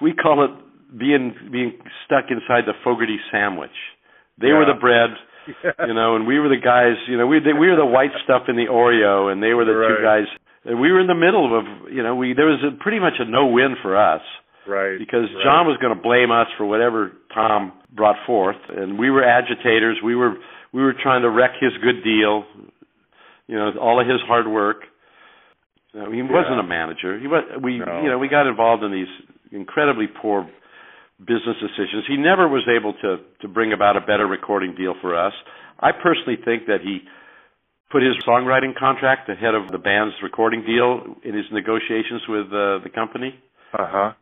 we call it being being stuck inside the Fogerty sandwich. They were the bread, Yeah. you know, and we were the guys. You know, we they, we were the white stuff in the Oreo, and they were the two guys. And we were in the middle of you know we there was a, pretty much a no win for us. Right. because right. John was going to blame us for whatever Tom brought forth, and we were agitators. We were we were trying to wreck his good deal, you know, all of his hard work. You know, he wasn't a manager. He was we No. you know we got involved in these incredibly poor business decisions. He never was able to to bring about a better recording deal for us. I personally think that he put his songwriting contract ahead of the band's recording deal in his negotiations with uh, the company Uh-huh.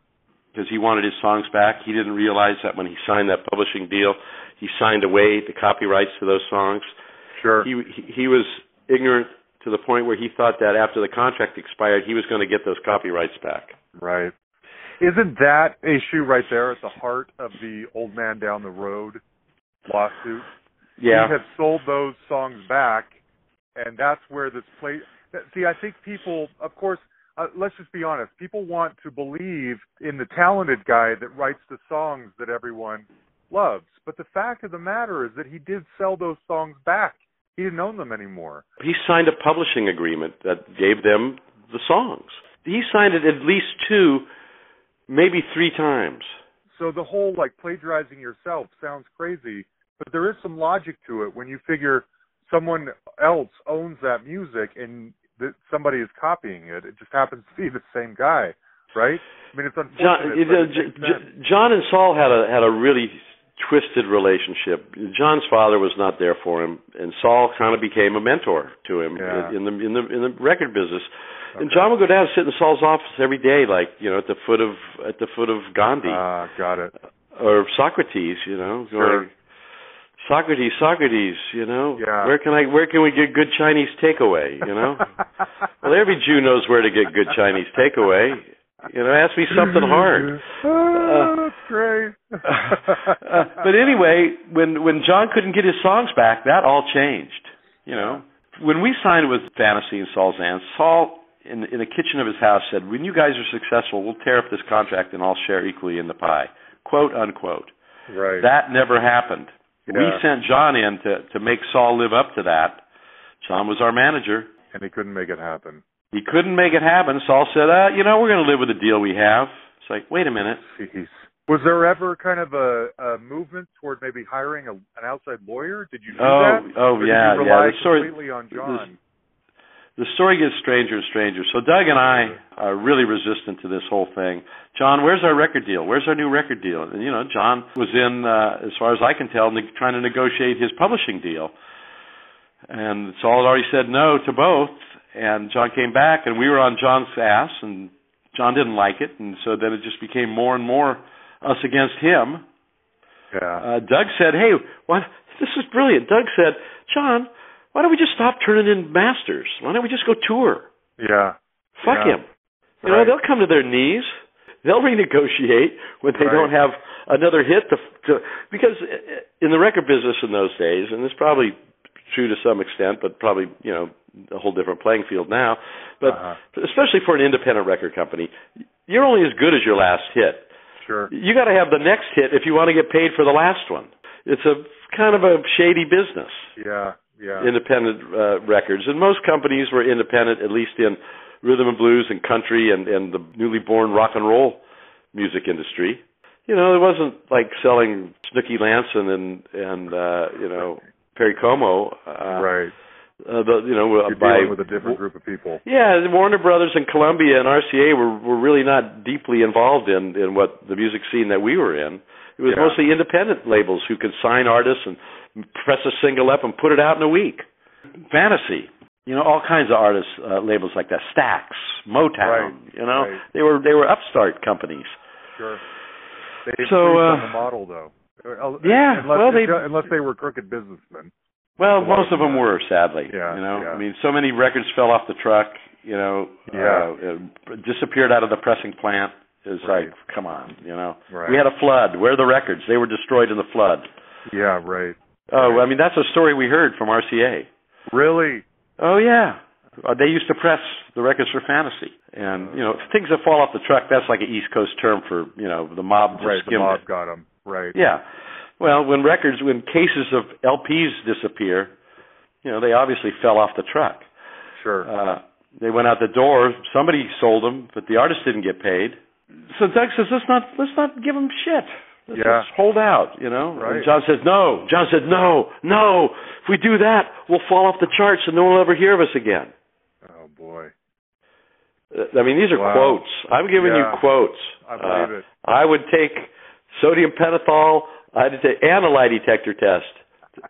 Because he wanted his songs back. He didn't realize that when he signed that publishing deal, he signed away the copyrights to those songs. Sure. He he, he was ignorant to the point where he thought that after the contract expired, he was going to get those copyrights back. Right. Isn't that issue right there at the heart of the old man down the road lawsuit? Yeah. He had sold those songs back, and that's where this play. See, I think people, of course, uh, let's just be honest. People want to believe in the talented guy that writes the songs that everyone loves. But the fact of the matter is that he did sell those songs back. He didn't own them anymore. He signed a publishing agreement that gave them the songs. He signed it at least two, maybe three times. So the whole like plagiarizing yourself sounds crazy, but there is some logic to it when you figure someone else owns that music and that somebody is copying it. It just happens to be the same guy, right? I mean, it's John, unfortunate. you know, J- makes J- sense. John and Saul had a had a really twisted relationship. John's father was not there for him, and Saul kind of became a mentor to him Yeah. in the in the in the record business. And John would go down and sit in Saul's office every day, like you know, at the foot of at the foot of Gandhi Ah, got it. or Socrates. You know, Sure. going, Socrates, Socrates. You know, Yeah. where can I where can we get good Chinese takeaway? You know. Well, every Jew knows where to get good Chinese takeaway. You know, ask me something hard. Oh, that's great. Uh, but anyway, when when John couldn't get his songs back, that all changed. You know, when we signed with Fantasy and Saul Zaentz, Saul in in the kitchen of his house said, "When you guys are successful, we'll tear up this contract and all share equally in the pie." Quote unquote. right. That never happened. We sent John in to to make Saul live up to that. John was our manager. and he couldn't make it happen. He couldn't make it happen. Saul said, uh, you know, we're going to live with the deal we have. It's like, wait a minute. Jeez. Was there ever kind of a, a movement toward maybe hiring a, an outside lawyer? Did you do Oh, that? oh, Or yeah, yeah, story- completely on John. The story gets stranger and stranger. So Doug and I are really resistant to this whole thing. John, where's our record deal? Where's our new record deal? And you know, John was in, uh, as far as I can tell, ne- trying to negotiate his publishing deal. And Saul had already said no to both. And John came back, and we were on John's ass, and John didn't like it, and so then it just became more and more us against him. yeah. Uh, Doug said, "Hey, what? This is brilliant." Doug said, "John, why don't we just stop turning in masters? Why don't we just go tour? yeah. Fuck Yeah. him. You know, they'll come to their knees. They'll renegotiate when they Right. don't have another hit to, to because in the record business in those days, and it's probably true to some extent, but probably you know a whole different playing field now. But Uh-huh. especially for an independent record company, you're only as good as your last hit. Sure. You got to have the next hit if you want to get paid for the last one. It's a kind of a shady business Yeah. Yeah. independent uh, records, and most companies were independent, at least in rhythm and blues and country and and the newly born rock and roll music industry. You know, it wasn't like selling Snooky Lanson and and uh, you know Perry Como. Uh, right. Uh, the, you know, You're by with a different group of people. yeah, Warner Brothers and Columbia and RCA were were really not deeply involved in in what the music scene that we were in. It was Yeah. mostly independent labels who could sign artists and press a single up and put it out in a week. Fantasy, you know, all kinds of artists uh, labels like that. Stax, Motown, Right, you know, right. they were they were upstart companies. Sure. They So, uh, the model though. Uh, Yeah, Unless, well, they- unless they were crooked businessmen. Well, most of them were, sadly. Yeah, you know, yeah. I mean, so many records fell off the truck. You know, Yeah. uh, uh, disappeared out of the pressing plant. It's Right. like, come on, you know. Right. We had a flood. Where are the records? They were destroyed in the flood. Yeah. Right. Oh, I mean, that's a story we heard from RCA. Really. Oh yeah, uh, they used to press the records for Fantasy, and you know, things that fall off the truck. That's like an East Coast term for you know the mob just Right. The mob it. got them. Right. Yeah. Well, when records, when cases of LPs disappear, you know, they obviously fell off the truck. Sure. Uh, they went out the door. Somebody sold them, but the artist didn't get paid. So Doug says, "Let's not let's not give them shit. Let's Yeah. just hold out." You know. Right. And John says, "No." John said, "No, no. If we do that, we'll fall off the charts, and no one will ever hear of us again." oh boy. Uh, I mean, these are Wow. quotes. I'm giving Yeah. you quotes. I believe Uh, it. I would take sodium pentothal. I would take and a lie detector test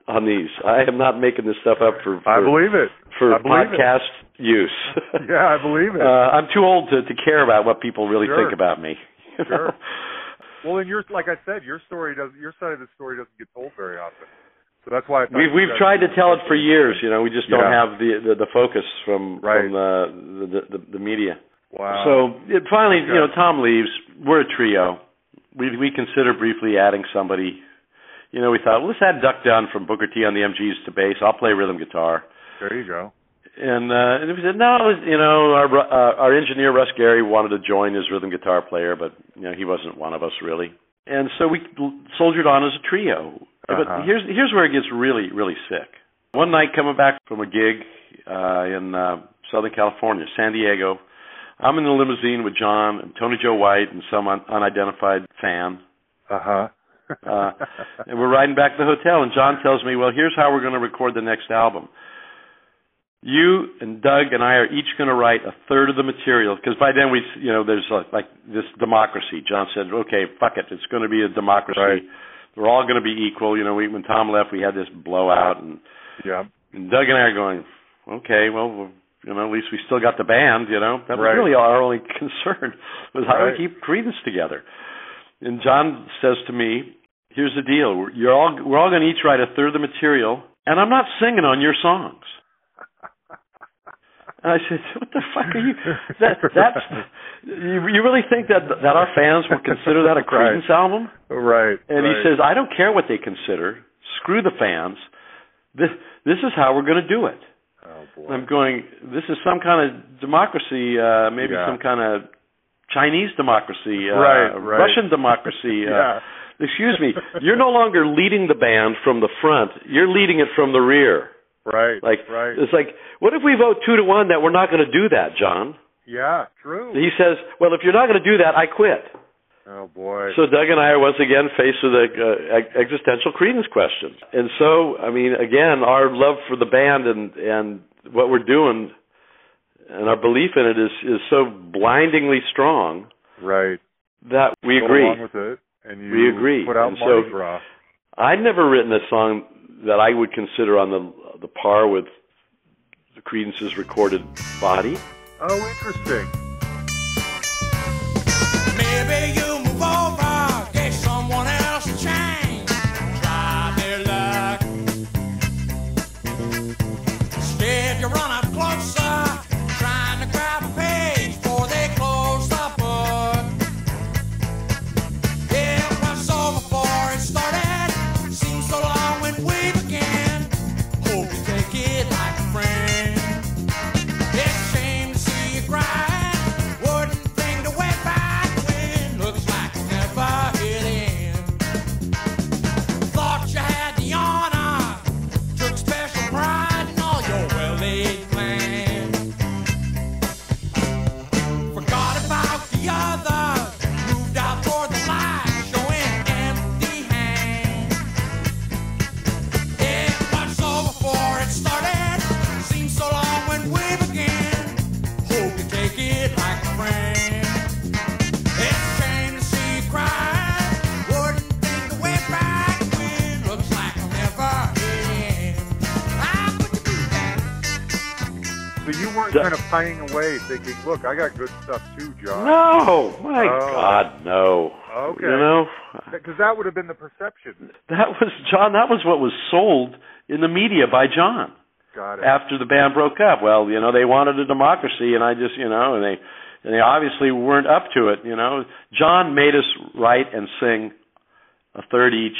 on these. I am not making this stuff up for for, I believe it. for believe it. podcast use. Yeah, I believe it. Uh, I'm too old to to care about what people really Sure. think about me. Sure. Well, and your like I said, your story does your side of the story doesn't get told very often. So that's why We've we've guys tried to tell it for years. You know, we just don't Yeah. have the, the the focus from Right. from the the, the the media. Wow. So it finally, you know, Tom leaves. We're a trio. We we consider briefly adding somebody. You know, we thought well, let's add Duck Dunn from Booker T on the MGs to bass. I'll play rhythm guitar. there you go. And uh, and we said no. was, You know, our uh, our engineer Russ Gary wanted to join as rhythm guitar player, but you know he wasn't one of us really. And so we soldiered on as a trio. Uh-huh. But here's here's where it gets really really sick. One night coming back from a gig uh, in uh, Southern California, San Diego, I'm in the limousine with John and Tony Joe White and some un- unidentified fan. Uh-huh. Uh, and we're riding back to the hotel, and John tells me, "Well, here's how we're going to record the next album. You and Doug and I are each going to write a third of the material because by then we, you know, there's like, like this democracy." John said, "Okay, fuck it, it's going to be a democracy. Right. We're all going to be equal." You know, we, when Tom left, we had this blowout, and, yeah. and Doug and I are going, "Okay, well." you know, at least we still got the band. You know, that was Right. really our only concern was how Right. we keep Creedence together. And John says to me, "Here's the deal: We're- you're all we're all going to each write a third of the material, and I'm not singing on your songs." And I said, "What the fuck are you? That that's you, you really think that that our fans will consider that a Creedence album?" Right. And right. he says, "I don't care what they consider. Screw the fans. This this is how we're going to do it." Oh boy. I'm going. This is some kind of democracy, uh, maybe Yeah. some kind of Chinese democracy, uh, Right, right. Russian democracy. yeah. Uh, excuse me. You're no longer leading the band from the front. You're leading it from the rear. Right. Like right. it's like, what if we vote two to one that we're not going to do that, John? Yeah, true. He says, well, if you're not going to do that, I quit. oh boy. So Doug and I are once again faced with a uh, existential Creedence question. And so, I mean, again, our love for the band and and what we're doing and our belief in it is is so blindingly strong right. that we Go agree. along with it, and you We agree. put out And so-. I'd never written a song that I would consider on the the par with the Creedence's recorded body. Oh, interesting. So weren't Duh. kind of pining away, thinking, "Look, I got good stuff too, John." No, my Oh. God, no. Okay. You know, Because that would have been the perception. that was John. That was what was sold in the media by John Got it. after the band broke up. Well, you know, they wanted a democracy, and I just, you know, and they, and they obviously weren't up to it. You know, John made us write and sing a third each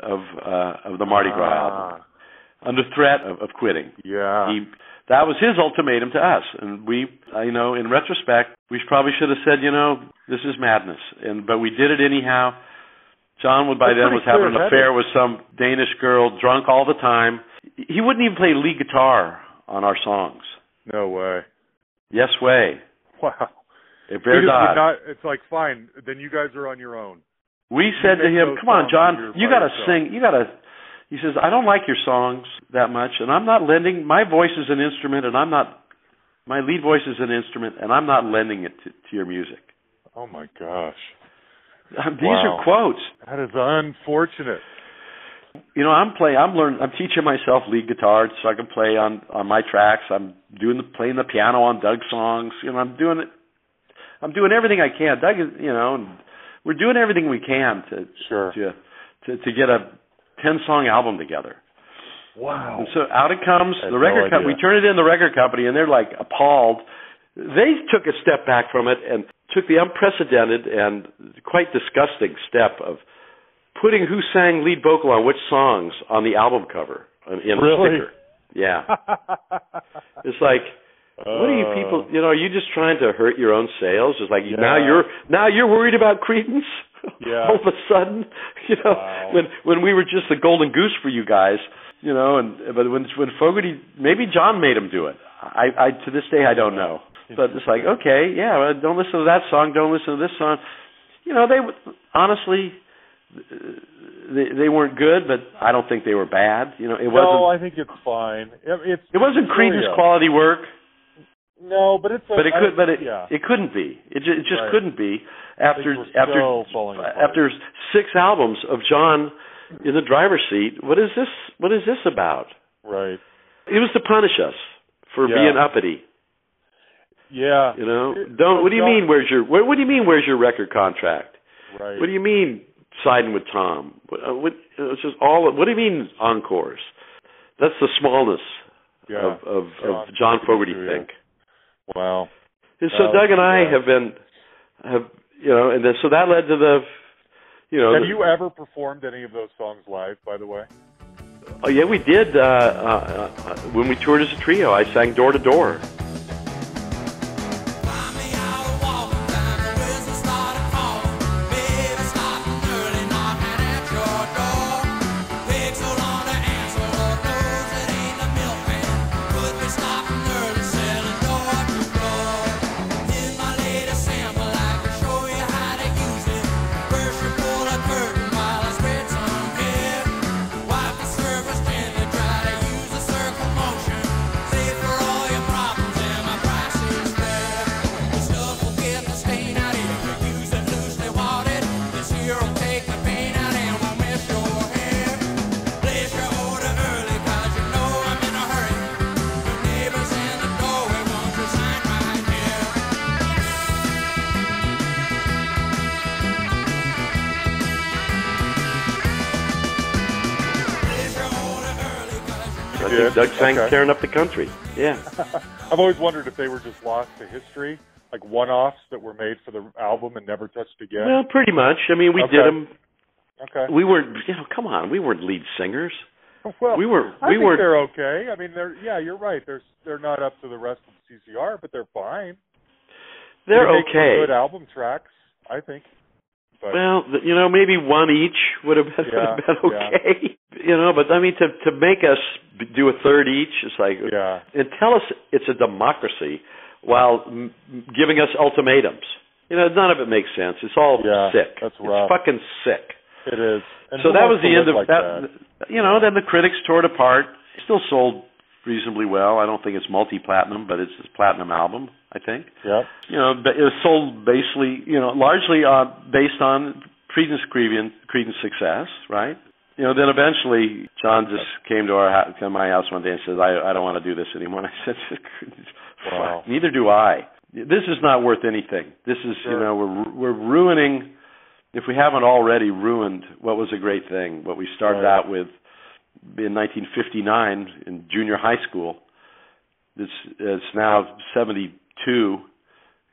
of uh, of the Mardi Gras album Ah, under threat of, of quitting. yeah. he that was his ultimatum to us. And we uh, I know in retrospect we probably should have said you know this is madness. And but we did it anyhow. John would by That's then was having an affair with some Danish girl drunk all the time. He wouldn't even play lead guitar on our songs. No way. yes way. Wow. it He very just odd not, it's like, fine, then you guys are on your own. we said to him come on John you got to sing you got to he says I don't like your songs that much and I'm not lending my voice is an instrument and I'm not my lead voice is an instrument and I'm not lending it to, to your music Oh my gosh. Um, These Wow. are quotes. That is unfortunate. You know, I'm playing. I'm learning. I'm teaching myself lead guitar so I can play on on my tracks. I'm doing the playing the piano on Doug's songs. You know, I'm doing it. I'm doing everything I can. Doug is, you know, and we're doing everything we can to Sure. to to, to get a ten song album together. Wow. And so out it comes. The record idea. company. We turn it in the record company, and they're like appalled. They took a step back from it and took the unprecedented and quite disgusting step of putting who sang lead vocal on which songs on the album cover in a Really? sticker. Yeah, it's like. What are you people? Oh. You know, are you just trying to hurt your own sales? It's like Yeah. now you're now you're worried about Creedence. Yeah. All of a sudden, you know, Wow. when when we were just the golden goose for you guys, you know, and but when when Fogerty, maybe John made him do it. I I to this day I don't know, but it's like okay, yeah, well, don't listen to that song, don't listen to this song. You know, they honestly, they they weren't good, but I don't think they were bad. You know, it wasn't No, I think it's fine. It, it's it wasn't Creedence quality work. No, but it's a, but it could I- but it yeah. it couldn't be it just, it just Right. couldn't be after after so after six albums of John in the driver's seat what is this what is this about right. it was to punish us for Yeah. being uppity Yeah. you know don't what do you John- mean where's your what, what do you mean where's your record contract Right. what do you mean siding with Tom what, uh, what it's just all what do you mean encores that's the smallness yeah. of of, John of John Fogerty Fogerty, think Wow. And so Doug and I yeah. have been have you know, and then, so that led to the you know. Have the- you ever performed any of those songs live, by the way? Oh yeah, we did. Uh, uh, uh, when we toured as a trio, I sang door to door. Country." Yeah, I've always wondered if they were just lost to history, like one-offs that were made for the album and never touched again. well, pretty much. I mean, we Okay. did them. okay. We weren't. You know, come on, we weren't lead singers. Oh, well, we were. I We think were. they're okay. I mean, they're yeah, you're right. They're they're not up to the rest of CCR, but they're fine. They're They okay. Good album tracks, I think. But Well, you know, maybe one each would have been, Yeah, would have been yeah. okay. You know, but I mean, to to make us do a third each, it's like yeah, and tell us it's a democracy while m- giving us ultimatums. You know, none of it makes sense. It's all Yeah, sick. that's it's fucking sick. it is. And so that was the end of like that. You know, then the critics tore it apart. It Still sold reasonably well. I don't think it's multi-platinum, but it's a platinum album. I think. Yep. You know, it was sold basically, you know, largely uh, based on Creedence Creedence Creedence success, right? you know, then eventually John just came to our house, to my house one day and says, "I I don't want to do this anymore." And I said, Wow. Neither do I. This is not worth anything. This is, you know, we're we're ruining if we haven't already ruined what was a great thing, what we started Right. out with in 1959 in junior high school. It's it's now 72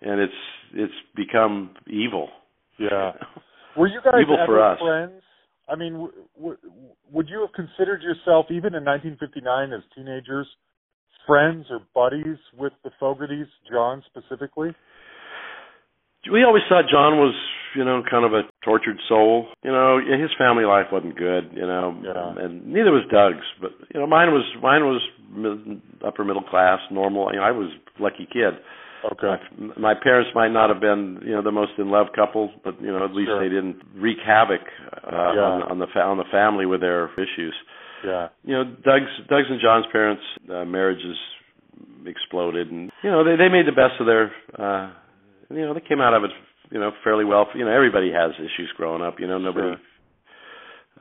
and it's it's become evil. Yeah. Were you guys Evil ever for us. friends? I mean, w- w- would you have considered yourself, even in 1959, as teenagers, friends or buddies with the Fogertys, John specifically? We always thought John was, you know, kind of a tortured soul. You know, his family life wasn't good. You know, Yeah. and neither was Doug's. But you know, mine was mine was mid- upper middle class, normal. You know, I was a lucky kid. Okay. My, my parents might not have been, you know, the most in love couple, but you know, at least Sure. they didn't wreak havoc uh, Yeah. on, on the fa- on the family with their issues. Yeah. You know, Doug's Doug's and John's parents' uh, marriages exploded, and you know, they they made the best of their. uh you know, they came out of it, you know, fairly well. You know, everybody has issues growing up. You know, nobody.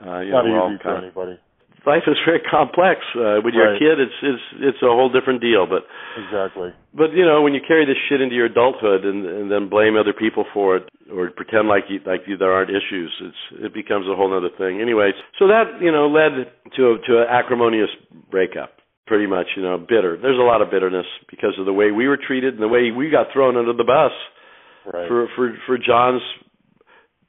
Uh, you Not know, easy for kind of- anybody. life is very complex. Uh, when you're Right. a kid, it's it's it's a whole different deal. But Exactly. but you know, when you carry this shit into your adulthood and and then blame other people for it or pretend like you, like you, there aren't issues, it's it becomes a whole other thing. Anyway, so that you know led to a, to an acrimonious breakup. Pretty much, you know, bitter. There's a lot of bitterness because of the way we were treated and the way we got thrown under the bus Right. for for for John's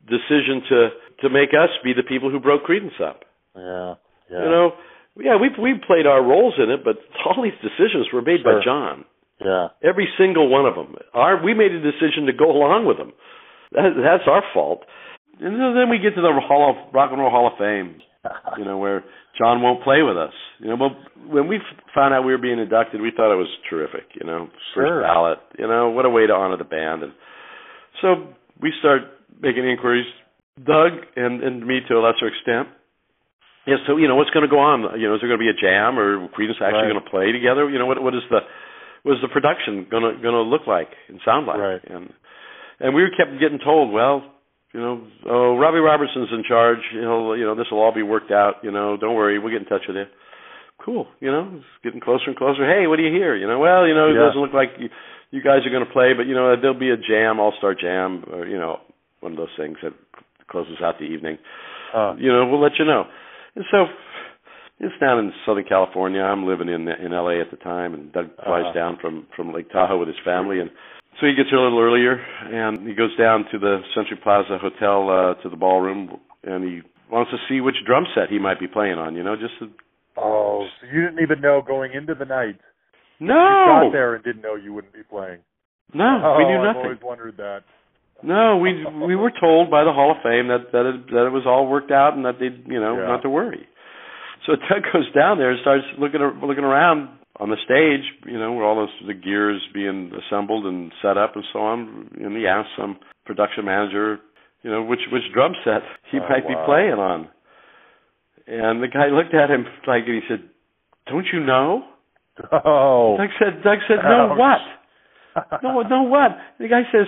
decision to to make us be the people who broke Creedence up. yeah. Yeah. You know, yeah, we we played our roles in it, but all these decisions were made Sure. by John. Yeah. Every single one of them. Our we made a decision to go along with them. That, that's our fault. And then we get to the Hall of Rock and Roll Hall of Fame. You know, where John won't play with us. You know, well, when we found out we were being inducted, we thought it was terrific. You know, Sure. first ballot. You know, what a way to honor the band. And so we start making inquiries. Doug and and me to a lesser extent. Yeah, so you know what's going to go on? You know, is there going to be a jam, or Creedence actually Right. going to play together? You know, what what is the what is the production going to going to look like and sound like? Right. And and we kept getting told, well, you know, oh Robbie Robertson's in charge. He'll you know this will all be worked out. You know, don't worry, we'll get in touch with you. Cool. You know, it's getting closer and closer. Hey, what do you hear? You know, well, you know, it Yeah. doesn't look like you, you guys are going to play, but you know, there'll be a jam, all star jam, or you know, one of those things that closes out the evening Uh, you know, we'll let you know. And so it's down in Southern California. I'm living in in LA at the time, and Doug flies Uh-huh. down from from Lake Tahoe with his family, and so he gets here a little earlier, and he goes down to the Century Plaza Hotel uh, to the ballroom, and he wants to see which drum set he might be playing on. You know, just to, oh, so you didn't even know going into the night. You no, got there and didn't know you wouldn't be playing. no, oh, we knew oh, nothing. I've always wondered that. No, we we were told by the Hall of Fame that that it, that it was all worked out and that they you know Yeah. not to worry. So Doug goes down there and starts looking looking around on the stage, you know, where all those, the gear is being assembled and set up and so on. And he asked some production manager, you know, which which drum set he Oh, might be playing on. And the guy looked at him like and he said, "Don't you know?" Oh. Doug said, "Doug said, no, Ouch. what? No, no, what?" The guy says,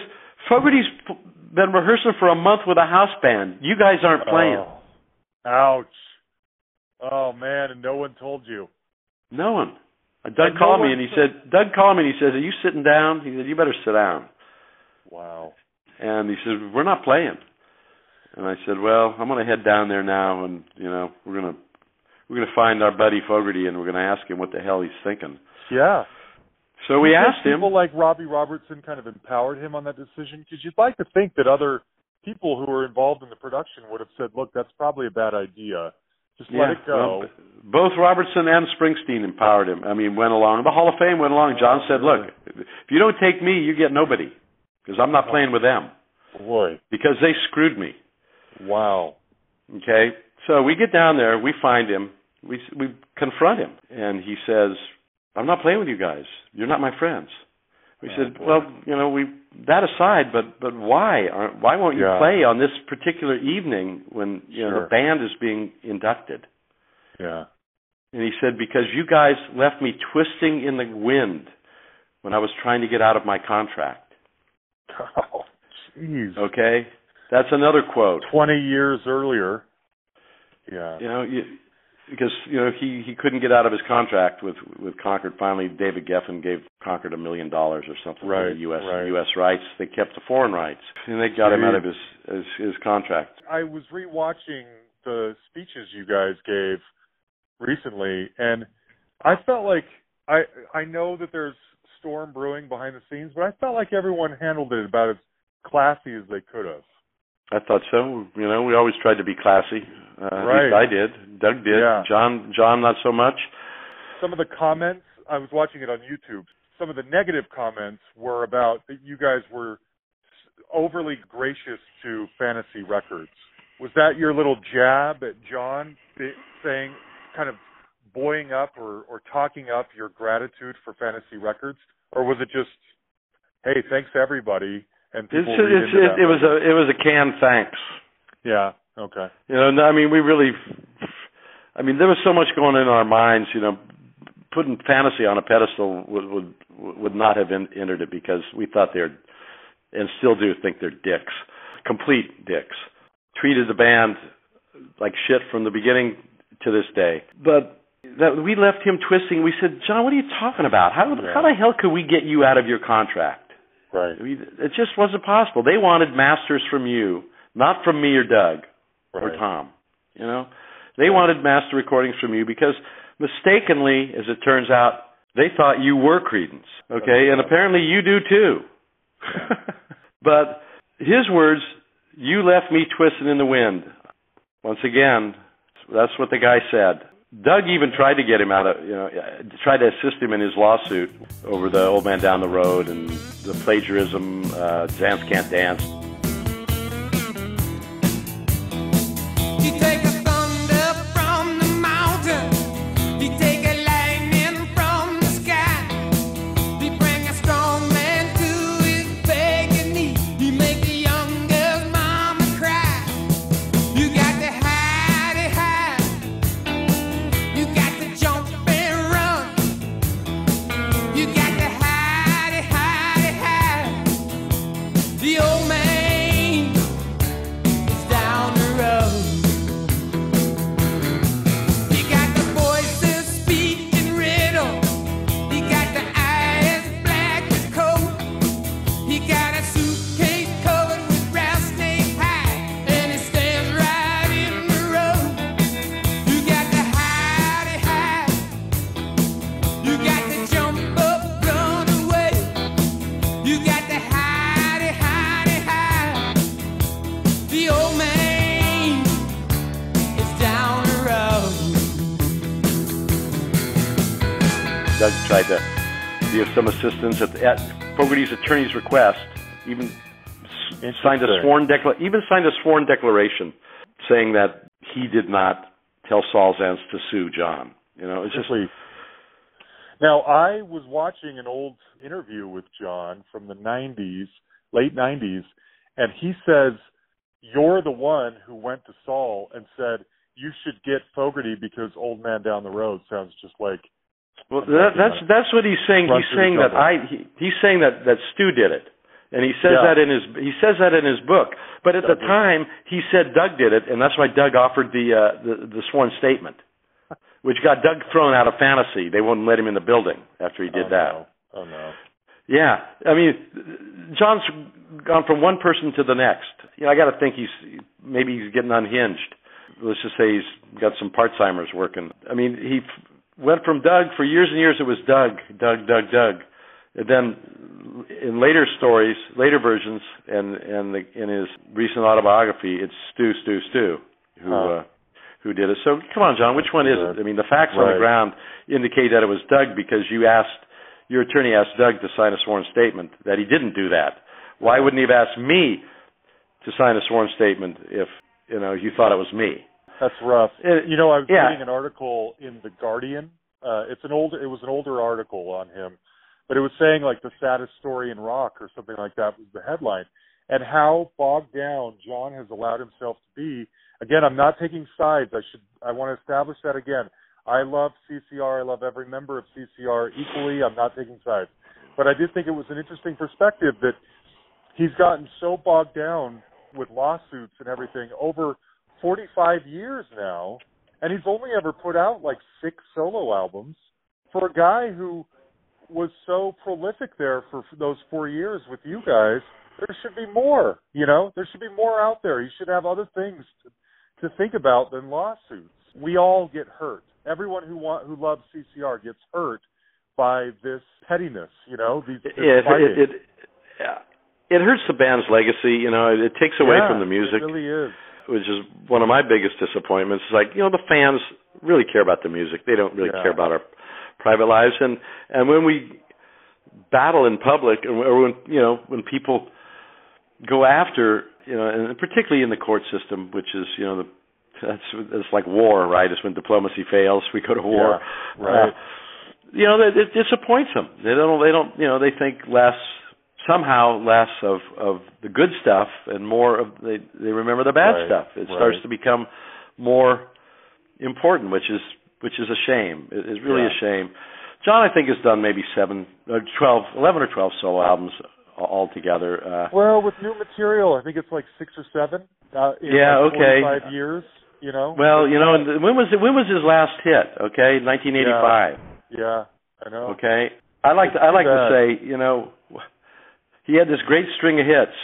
"Fogerty's been rehearsing for a month with a house band. You guys aren't playing." Oh. Ouch. Oh man, and no one told you. No one. Doug And no called me and he said- said, Doug called me and he says, "Are you sitting down?" He said, "You better sit down." Wow. And he said, "We're not playing." And I said, "Well, I'm going to head down there now, and you know, we're going to we're going to find our buddy Fogerty, and we're going to ask him what the hell he's thinking." Yeah. So we think asked him. People like Robbie Robertson kind of empowered him on that decision because you'd like to think that other people who were involved in the production would have said, "Look, that's probably a bad idea. Just let it go." well, both Robertson and Springsteen empowered him. I mean, went along. The Hall of Fame went along. John Oh, said, "Look, if you don't take me, you get nobody, because I'm not playing with them Boy, because they screwed me." wow. Okay, so we get down there, we find him, we we confront him, and he says, "I'm not playing with you guys. You're not my friends." We Oh, said, boy. "Well, you know, we that aside, but but why aren't why won't you Yeah. play on this particular evening when you know the band is being inducted?" Yeah. And he said, Because you guys left me twisting in the wind when I was trying to get out of my contract. Oh, jeez. Okay? That's another quote. Twenty years earlier. Yeah. You know, you, because you know he he couldn't get out of his contract with with Concord. Finally, David Geffen gave Concord a million dollars or something right, for the U.S. Right. U.S. rights. They kept the foreign rights, and they got him out of his, his his contract. I was rewatching the speeches you guys gave recently, and I felt like I I know that there's storm brewing behind the scenes, but I felt like everyone handled it about as classy as they could have. I thought so. You know, we always tried to be classy. Uh, right. I did. Doug did. Yeah. John, John, not so much. Some of the comments, I was watching it on YouTube. Some of the negative comments were about that you guys were overly gracious to fantasy records. Was that your little jab at John, saying, kind of buoying up or, or talking up your gratitude for fantasy records, or was it just, hey, thanks everybody, and people it's, it's, it, it was a it was a canned thanks. Yeah. Okay. You know, I mean, we really, I mean, there was so much going in our minds. You know, putting fantasy on a pedestal would would would not have in, entered it because we thought they're, and still do think they're dicks, complete dicks. Treated the band like shit from the beginning to this day. But that we left him twisting. We said, John, what are you talking about? How yeah. how the hell could we get you out of your contract? Right. I mean, it just wasn't possible. They wanted masters from you, not from me or Doug right. or Tom. You know, they wanted master recordings from you because mistakenly, as it turns out, they thought you were Creedence. Okay, and apparently you do too. but his words, you left me twisted in the wind. Once again, that's what the guy said. Doug even tried to get him out of, you know, tried to assist him in his lawsuit over the old man down the road and the plagiarism, uh, Zanz Kant Danz. Attorney's request. Even signed a sworn decla- even signed a sworn declaration saying that he did not tell Saul Zaentz to sue John. You know, it's just. Now I was watching an old interview with John from the '90s, late '90s, and he says you're the one who went to Saul and said you should get Fogerty because Old Man Down the Road sounds just like well, that, that's that's what he's saying. He's saying that I he, he's saying that that Stu did it, and he says yeah. that in his he says that in his book. But at the time, he said Doug did it, and that's why Doug offered the uh, the, the sworn statement, which got Doug thrown out of fantasy. They wouldn't let him in the building after he did oh, that. No. Oh no. Yeah, I mean, John's gone from one person to the next. You know, I got to think he's maybe he's getting unhinged. Let's just say he's got some part-timers working. I mean, he went from Doug for years and years. It was Doug, Doug, Doug, Doug. And then in later stories, later versions, and and the, in his recent autobiography, it's Stu, Stu, Stu, who huh. uh, who did it. So come on, John, which one is it? I mean, the facts right. on the ground indicate that it was Doug because you asked your attorney asked Doug to sign a sworn statement that he didn't do that. Why wouldn't he have asked me to sign a sworn statement if you know you thought it was me? That's rough. It, you know, I was yeah. reading an article in the Guardian. Uh, it's an old. It was an older article on him, but it was saying like the saddest story in rock or something like that was the headline, and how bogged down John has allowed himself to be. Again, I'm not taking sides. I should. I want to establish that again. I love CCR. I love every member of CCR equally. I'm not taking sides, but I did think it was an interesting perspective that he's gotten so bogged down with lawsuits and everything over 45 years now, and he's only ever put out like six solo albums. For a guy who was so prolific there for, those four years with you guys, there should be more. You know, there should be more out there. He should have other things to, to think about than lawsuits. We all get hurt. Everyone who want who loves CCR gets hurt by this pettiness. You know, these this Yeah, it, it, it, yeah. it hurts the band's legacy. You know, it, it takes away Yeah, from the music. It really is. Which is one of my biggest disappointments. Is like you know the fans really care about the music; they don't really Yeah. care about our private lives. And and when we battle in public, and or when you know when people go after you know, and particularly in the court system, which is you know the that's it's like war, right? It's when diplomacy fails, we go to war. Yeah, right. Uh, you know, it, it disappoints them. They don't. They don't. You know, they think less somehow less of of the good stuff and more of they they remember the bad Right, stuff. It right. starts to become more important, which is which is a shame. It is really Yeah. a shame. John, I think, has done maybe seven, or twelve, eleven or twelve solo albums altogether. Uh, Well, with new material, I think it's like six or seven. Uh, in Yeah, like okay. 45 years. You know. well, you know, and when was it, when was his last hit? Okay, 1985. Yeah, I know. Okay, I like to, I Too like to say, you know, he had this great string of hits.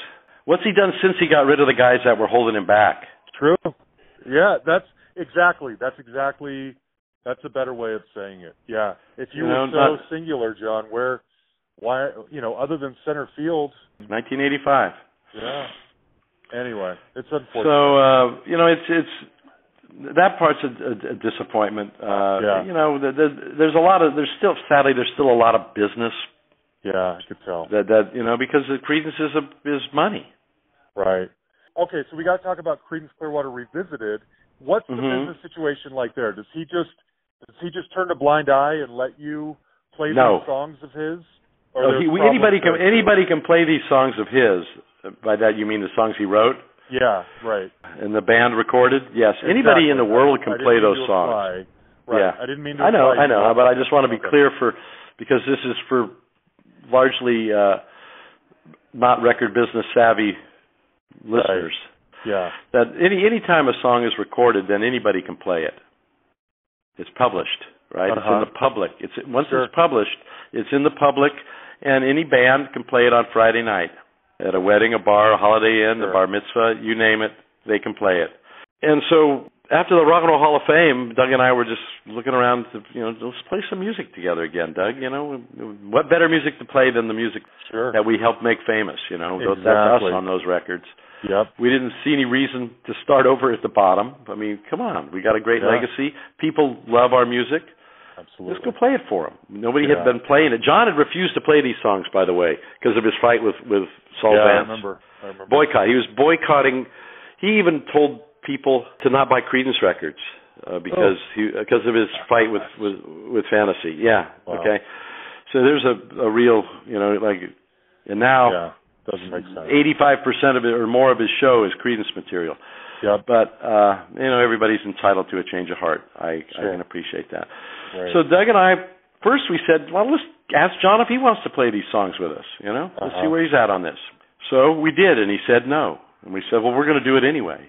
What's he done since he got rid of the guys that were holding him back? True. Yeah, that's exactly. That's exactly. That's a better way of saying it. Yeah. If you, You know, were so not- singular, John, where, why, you know, other than center field. 1985. Yeah. Anyway, it's unfortunate. So uh, you know, it's it's that part's a, a, a disappointment. Uh, Yeah. You know, the, the, there's a lot of there's still sadly there's still a lot of business yeah, I could tell. that that you know because the Creedence is a, is money. Right. Okay, so we got to talk about Creedence Clearwater Revisited. What's the Mhm. business situation like there? Does he just does he just turn a blind eye and let you play No. these songs of his? There's he, we, anybody can too? anybody can play these songs of his. By that you mean the songs he wrote Yeah, right. and the band recorded? Yes, anybody in the world can play those songs. Right. Yeah. I didn't mean to. I know, I know, but I just want to be Okay. clear for because this is for largely uh, not record business savvy listeners. Yeah. That any any time a song is recorded, then anybody can play it. It's published, right? It's Uh-huh. in the public. It's once Sure. it's published, it's in the public, and any band can play it on Friday night at a wedding, a bar, a Holiday Inn, Sure. a bar mitzvah, you name it, they can play it. And so after the Rock and Roll Hall of Fame, Doug and I were just looking around to, you know, let's play some music together again, Doug. You know, what better music to play than the music Sure. that we helped make famous? You know, that's us on those records. Yep. We didn't see any reason to start over at the bottom. I mean, come on, we got a great Yeah. legacy. People love our music. Absolutely. Let's go play it for them. Nobody Yeah. had been playing it. John had refused to play these songs, by the way, because of his fight with with Saul yeah, I remember. I remember. Boycott. He was boycotting. He even told people to not buy Creedence records uh, because he because of his fight with with with Fantasy. Yeah. Wow. Okay. So there's a a real you know like, and now Yeah. Doesn't make sense. 85% of it or more of his show is Creedence material. Yeah. But uh, you know, everybody's entitled to a change of heart. I Sure. I can appreciate that. Right. So Doug and I first we said, well, let's ask John if he wants to play these songs with us. You know, let's see Uh-huh. where he's at on this. So we did, and he said no, and we said, well, we're going to do it anyway.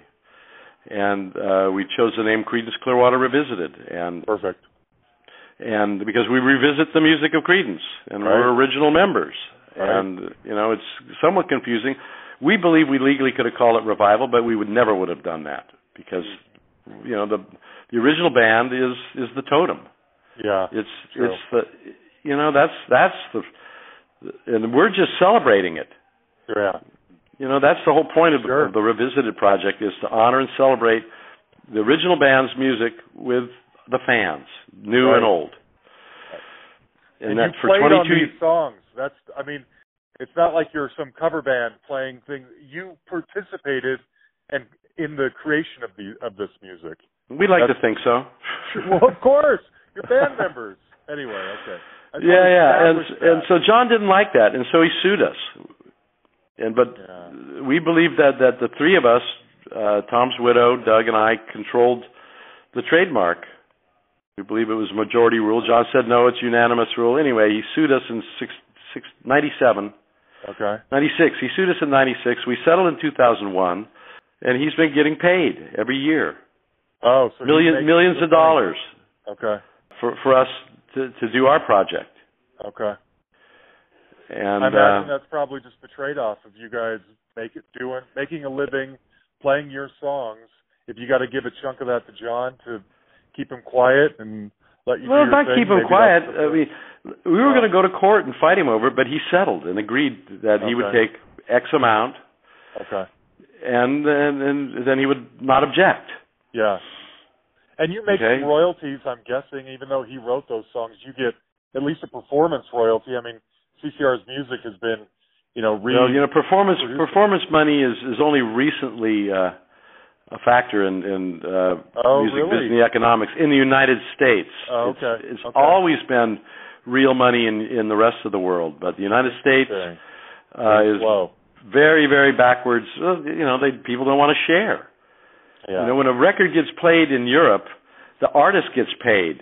And uh, we chose the name Creedence Clearwater Revisited, and Perfect. and because we revisit the music of Creedence, and Right. we're original members, Right. and you know it's somewhat confusing. We believe we legally could have called it revival, but we would never would have done that because you know the the original band is is the totem. Yeah. It's True. it's the you know that's that's the and we're just celebrating it. Yeah. You know that's the whole point of, Sure. the revisited project is to honor and celebrate the original band's music with the fans, new Right. and old. And, And, that you for played 22 on these songs. That's. I mean, it's not like you're some cover band playing things. You participated and in the creation of the of this music. we like to think so. well, of course, you're band members. Anyway, okay. Yeah, yeah, and establish and so John didn't like that, and so he sued us. And but Yeah. we believe that that the three of us, uh, Tom's widow, Doug, and I, controlled the trademark. We believe it was majority rule. John said no, it's unanimous rule. Anyway, he sued us in six, six, 97, Okay. 96. He sued us in 96. We settled in 2001. and he's been getting paid every year, Oh, so millions millions of dollars. Okay. for for us to to do our project. Okay. And I imagine uh, that's probably just the trade-off of you guys make it doing making a living, playing your songs. If you got to give a chunk of that to John to keep him quiet and let you well, do not thing, keep him quiet. I mean, we were going to go to court and fight him over, it, but he settled and agreed that he would take X amount, okay. and then and then he would not object. Yeah. And you make Okay. some royalties, I'm guessing, even though he wrote those songs, you get at least a performance royalty. I mean, CCR's music has been, you know, re- Well, you know, performance produced. performance money is is only recently uh, a factor in in uh, Oh, music really? business Oh, in the United States. Oh, okay. It's, Okay. always been real money in in the rest of the world, but the United States Okay. uh, is slow. very very backwards. You know, they people don't want to share. Yeah. You know, when a record gets played in Europe, the artist gets paid,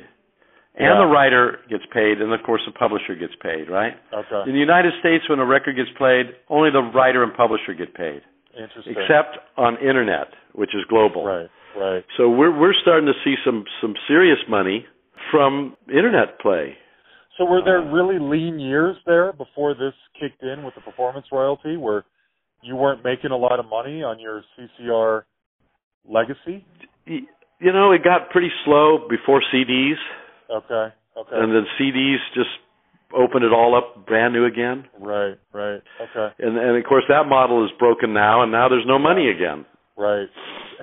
and Yeah. the writer gets paid, and of course the publisher gets paid, right? okay. In the United States, when a record gets played, only the writer and publisher get paid, Interesting. except on internet, which is global. right, right. So we're we're starting to see some some serious money from internet play. So were there really lean years there before this kicked in with the performance royalty where you weren't making a lot of money on your CCR legacy? You know, it got pretty slow before CDs, Okay. Okay. and then CDs just opened it all up brand new again. right, right. Okay. And and of course that model is broken now, and now there's no money again. Right.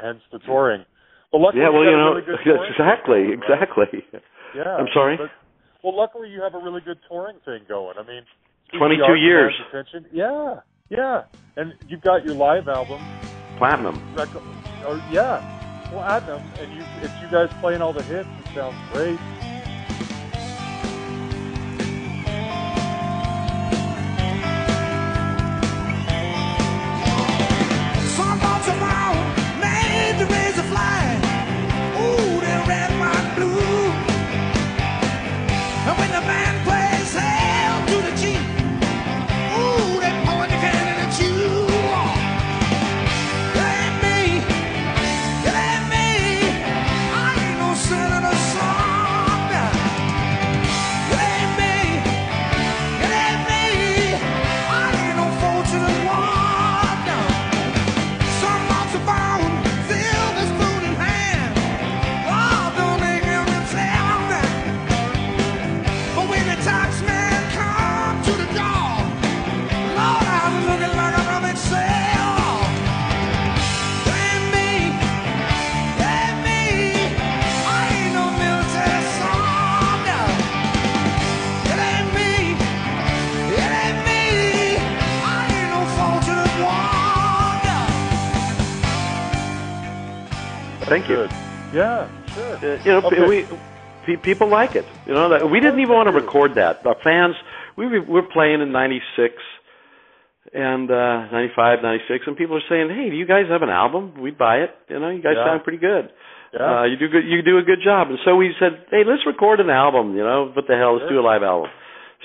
Hence the touring. Well, luckily Yeah, well, you you know, really exactly, thing going, right? exactly. Yeah. I'm sorry? But, well, luckily you have a really good touring thing going. I mean, 22 years. commands Attention. Yeah. Yeah. And you've got your live album. Platinum. Rec- or yeah, platinum, and you if you guys playing all the hits, it sounds great. Thank you. Good. Yeah, sure. Uh, you know, Okay. we pe- people like it. You know, we didn't even want to record that. Our fans, we were, playing in '96 and uh '95, '96, and people are saying, "Hey, do you guys have an album? We'd buy it. You know, you guys Yeah. sound pretty good. Yeah. Uh, you do good. You do a good job." And so we said, "Hey, let's record an album. You know, what the hell? Let's Sure. do a live album."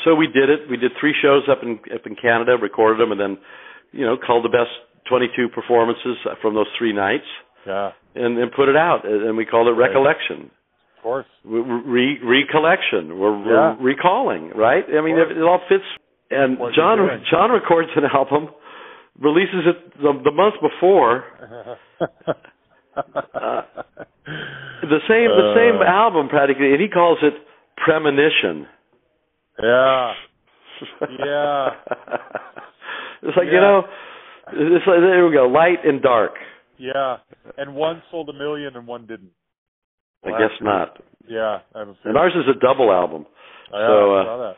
So we did it. We did three shows up in up in Canada, recorded them, and then, you know, called the best 22 performances from those three nights, yeah, and, and put it out. And we called it Recollection of course. re- recollection. We're, we're recalling, right? I mean, it, it all fits. And John. John records an album, releases it the, the month before. Uh, The same the same Uh. album practically, and he calls it premonition. yeah, Yeah. it's like you know, it's like there we go, light and dark. Yeah. And one sold a million and one didn't. I guess not. Yeah, I And ours is a double album. Yeah, so, I uh, saw that.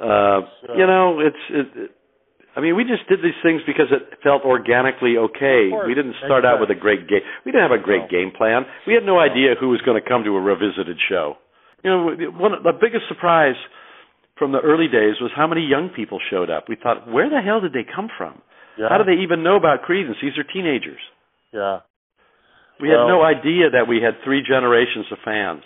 Uh, So- you know, it's it, it. I mean, we just did these things because it felt organically okay. We didn't start out with a great game. We didn't have a great No. game plan. We had no idea who was going to come to a revisited show. You know, one of the biggest surprise from the early days was how many young people showed up. We thought, where the hell did they come from? Yeah. How do they even know about Creedence? These are teenagers. Yeah. We had no idea that we had three generations of fans.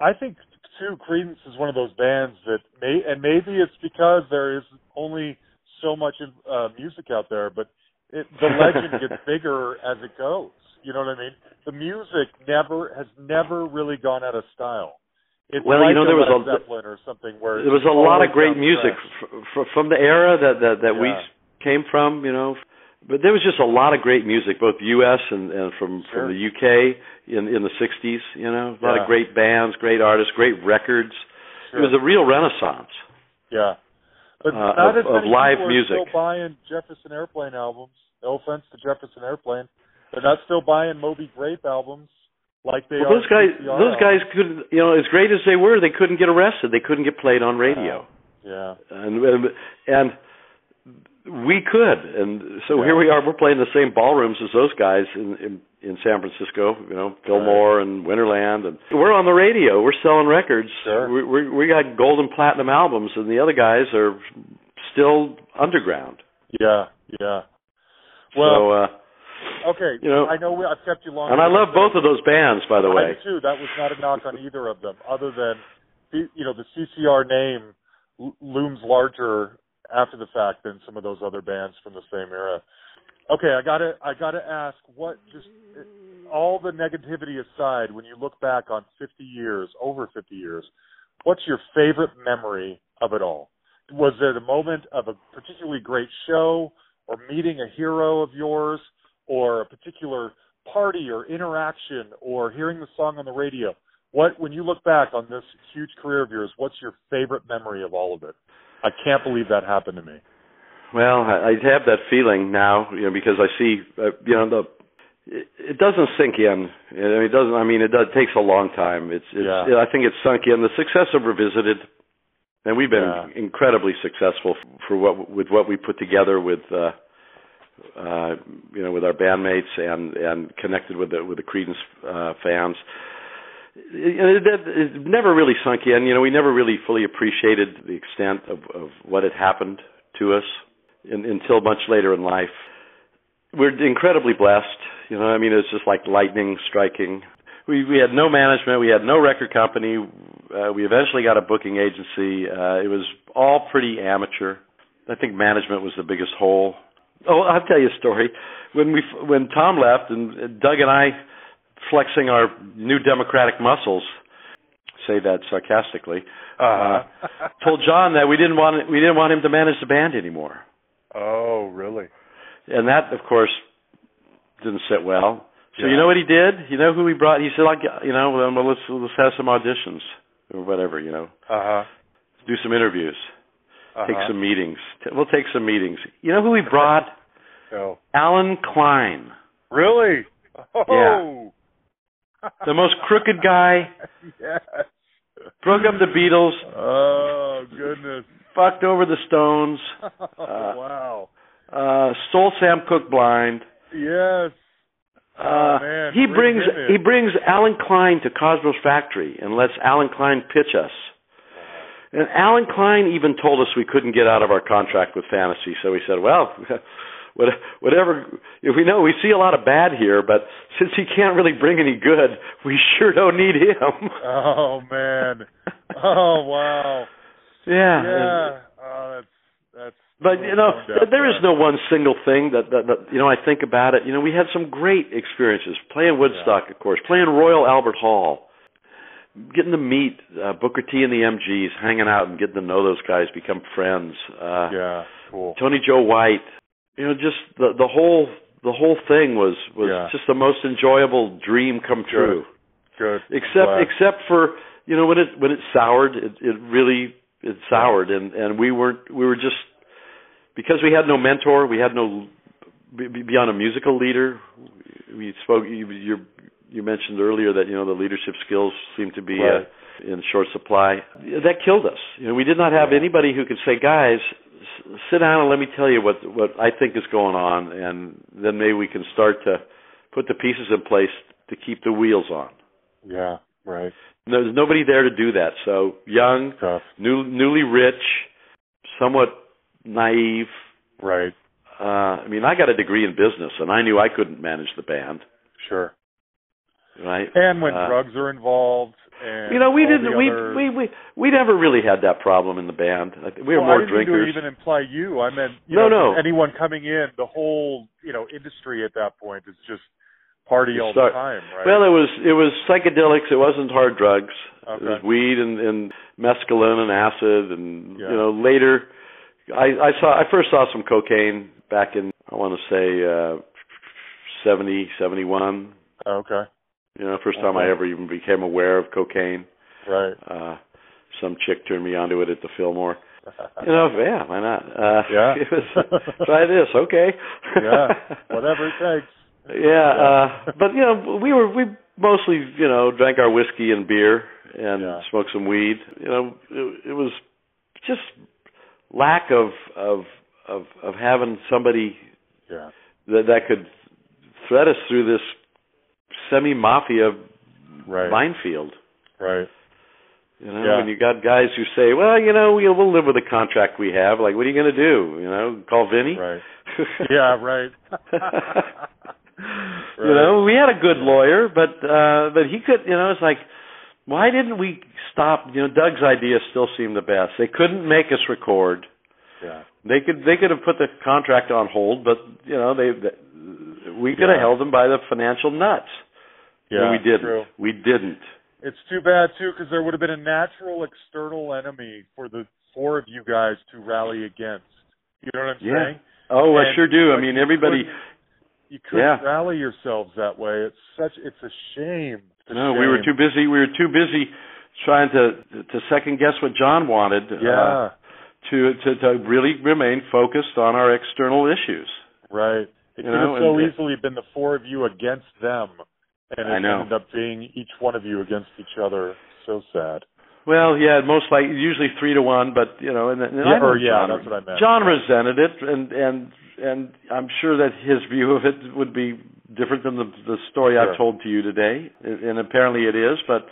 I think too, Creedence is one of those bands that may, and maybe it's because there is only so much uh, music out there, but it, the legend gets bigger as it goes. You know what I mean? The music never has never really gone out of style. It's Well, like you know, there was Led a- Zeppelin or something where There was a lot of great music fresh. f- f- from the era that that, that we came from, you know. But there was just a lot of great music, both U.S. and, and from Sure. from the U.K. in in the '60s. You know, a lot Yeah. of great bands, great artists, great records. Sure. It was a real renaissance. Yeah. But uh, not of- as many of live people are music. still buying Jefferson Airplane albums. No offense to Jefferson Airplane. They're not still buying Moby Grape albums like they Well, are. those guys, CCR those guys albums. couldn't, you know, as great as they were, they couldn't get arrested. They couldn't get played on radio, Yeah. and and, and we could. And so here we are. We're playing the same ballrooms as those guys in in, in San Francisco. You know, Fillmore and Winterland, and we're on the radio. We're selling records. Sure. We we we got gold and platinum albums, and the other guys are still underground. Yeah. Yeah. Well, so, uh, okay. you know- I know we, I've kept you long. and I love both of those bands, by the way. do too. That was not a knock on either of them, other than you know the CCR name looms larger after the fact than some of those other bands from the same era. Okay, I gotta I gotta ask what just all the negativity aside, when you look back on 50 years, over 50 years, what's your favorite memory of it all? Was there a moment of a particularly great show, or meeting a hero of yours, or a particular party or interaction, or hearing the song on the radio? What, when you look back on this huge career of yours, what's your favorite memory of all of it? I can't believe that happened to me. Well, I, have that feeling now, you know, because I see, uh, you know, the it, it doesn't sink in. I mean, it doesn't. I mean, it, does, it takes a long time. It's, it's. Yeah. I think it's sunk in. The success of Revisited, and we've been Yeah. incredibly successful for what with what we put together with, uh, uh, you know, with our bandmates and and connected with the with the Creedence uh, fans. It, it, it never really sunk in. You know, we never really fully appreciated the extent of, of what had happened to us in, until much later in life. We're incredibly blessed. You know, I mean, it's just like lightning striking. We we had no management. We had no record company. Uh, we eventually got a booking agency. Uh, it was all pretty amateur. I think management was the biggest hole. Oh, I'll tell you a story. When we when Tom left and Doug and I flexing our new democratic muscles, say that sarcastically, uh, told John that we didn't want we didn't want him to manage the band anymore, Oh, really? and that of course didn't sit well. So Yeah. you know what he did? You know who he brought? He said, "Like you know, well, let's let's have some auditions or whatever. You know, Uh huh. do some interviews, Uh-huh. take some meetings. We'll take some meetings. You know who he brought? Oh. Allen Klein, Really? Oh. The most crooked guy. yes. Broke up the Beatles, Oh goodness. fucked over the Stones, Oh, wow. uh, stole Sam Cooke blind. Yes. Uh, Oh, man, he bring brings he brings Allen Klein to Cosmo's Factory and lets Allen Klein pitch us. And Allen Klein even told us we couldn't get out of our contract with Fantasy, so we said, "Well, whatever. If we know we see a lot of bad here, but since he can't really bring any good, we sure don't need him." Oh man. Oh wow. yeah. Yeah. Oh, that's that's. But you know, there is no one single thing that, that that you know. I think about it. You know, we had some great experiences playing Woodstock, of course, playing Royal Albert Hall, getting to meet uh, Booker T and the MGs, hanging out and getting to know those guys, become friends. Uh, Yeah. Cool. Tony Joe White. You know, just the the whole the whole thing was was Yeah. just the most enjoyable dream come true. Good. Except Glad. except for you know when it when it soured, it it really it soured, and and we weren't we were just because we had no mentor, we had no be- be- beyond a musical leader. We spoke. You you, you mentioned earlier that you know the leadership skills seem to be Right. uh, in short supply. That killed us. You know, we did not have Yeah. anybody who could say, guys. Sit down and let me tell you what what I think is going on, and then maybe we can start to put the pieces in place to keep the wheels on. Yeah. Right. There's nobody there to do that. So young, Tough. new, newly rich, somewhat naive. Right. Uh, I mean, I got a degree in business, and I knew I couldn't manage the band, Sure. right? And when Uh, drugs are involved, And You know, we didn't. We other- we we we never really had that problem in the band. We were well, more I didn't drinkers. even imply you. I meant you No, know, no. anyone coming in. The whole you know industry at that point is just party all Start- the time, right? Well, it was it was psychedelics. It wasn't hard drugs. It was weed and, and mescaline and acid, and Yeah. you know later, I I saw I first saw some cocaine back in I want to say uh, seventy seventy one. okay, You know, first time I ever even became aware of cocaine. right. Uh, some chick turned me onto it at the Fillmore. You know, yeah, why not? Uh, Yeah. it was, try this, okay? yeah, whatever it takes. Yeah, uh but you know, we were we mostly, you know, drank our whiskey and beer and Yeah. smoked some weed. You know, it, it was just lack of of of of having somebody Yeah, that that could thread us through this semi mafia right, minefield. right. You know, Yeah. when you got guys who say, "Well, you know, we'll, we'll live with the contract we have." Like, what are you going to do? You know, call Vinny? Right. Yeah, right. You know, we had a good lawyer, but uh but he could, you know, it's like why didn't we stop, you know, Doug's idea still seemed the best. They couldn't make us record. Yeah, They could they could have put the contract on hold, but you know, they, they we could have held them by the financial nuts. Yeah. and we didn't. True. We didn't. It's too bad too, because there would have been a natural external enemy for the four of you guys to rally against. You know what I'm Yeah. saying? Oh, I sure do. I mean, everybody couldn't- You couldn't Yeah. rally yourselves that way. It's such. It's a shame. It's a No, we were too busy. We were too busy trying to to second guess what John wanted. uh, Yeah. to, to to really remain focused on our external issues. Right. It You could know, have so and- easily been the four of you against them, and it I know. ended up being each one of you against each other. So sad. Well, yeah, most like usually three to one, but you know, and, and Yeah, I know or yeah, John, that's what I meant. John resented it, and and and I'm sure that his view of it would be different than the the story Sure. I've told to you today, and and apparently it is. But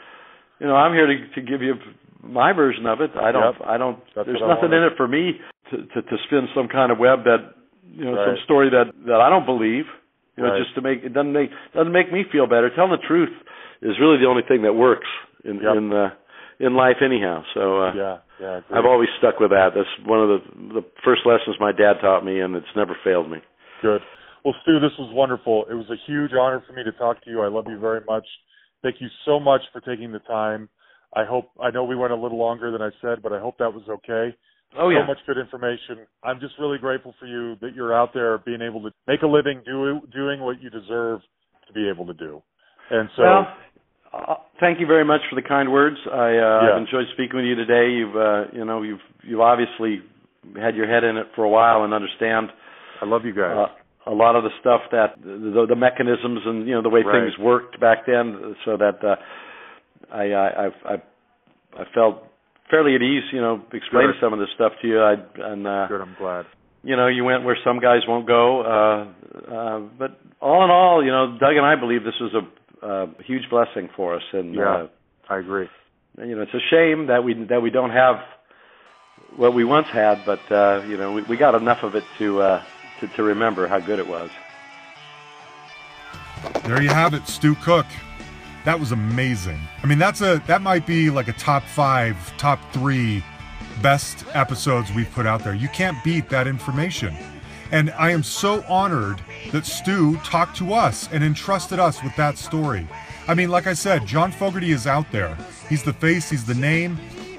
you know, I'm here to to give you my version of it. I don't, Yep. I don't. That's there's nothing in it for me to, to to spin some kind of web that you know some story that that I don't believe. You know, Right. just to make it doesn't make doesn't make me feel better. Telling the truth is really the only thing that works in Yep. in uh, in life anyhow. So uh, Yeah, yeah. I've always stuck with that. That's one of the the first lessons my dad taught me, and it's never failed me. Good. Well, Stu, this was wonderful. It was a huge honor for me to talk to you. I love you very much. Thank you so much for taking the time. I hope I know we went a little longer than I said, but I hope that was okay. Oh yeah. So much good information. I'm just really grateful for you that you're out there being able to make a living, do, doing what you deserve to be able to do. And so, well, uh, thank you very much for the kind words. I uh, Yeah. I've enjoyed speaking with you today. You've uh, you know you've you've obviously had your head in it for a while and understand I love you guys. uh, a lot of the stuff that the, the mechanisms and you know the way Right. things worked back then, so that uh, I, I I I I felt fairly at ease, you know, explaining Good. some of this stuff to you. I and uh, Good. I'm glad. you know, you went where some guys won't go. Uh, uh, but all in all, you know, Doug and I believe this was a, a huge blessing for us, and Yeah. I agree. uh, you know, it's a shame that we that we don't have what we once had, but uh, you know, we, we got enough of it to, uh, to to remember how good it was. There you have it, Stu Cook. That was amazing. I mean, that's a that might be like a top five, top three best episodes we've put out there. You can't beat that information. And I am so honored that Stu talked to us and entrusted us with that story. I mean, like I said, John Fogerty is out there. He's the face, he's the name.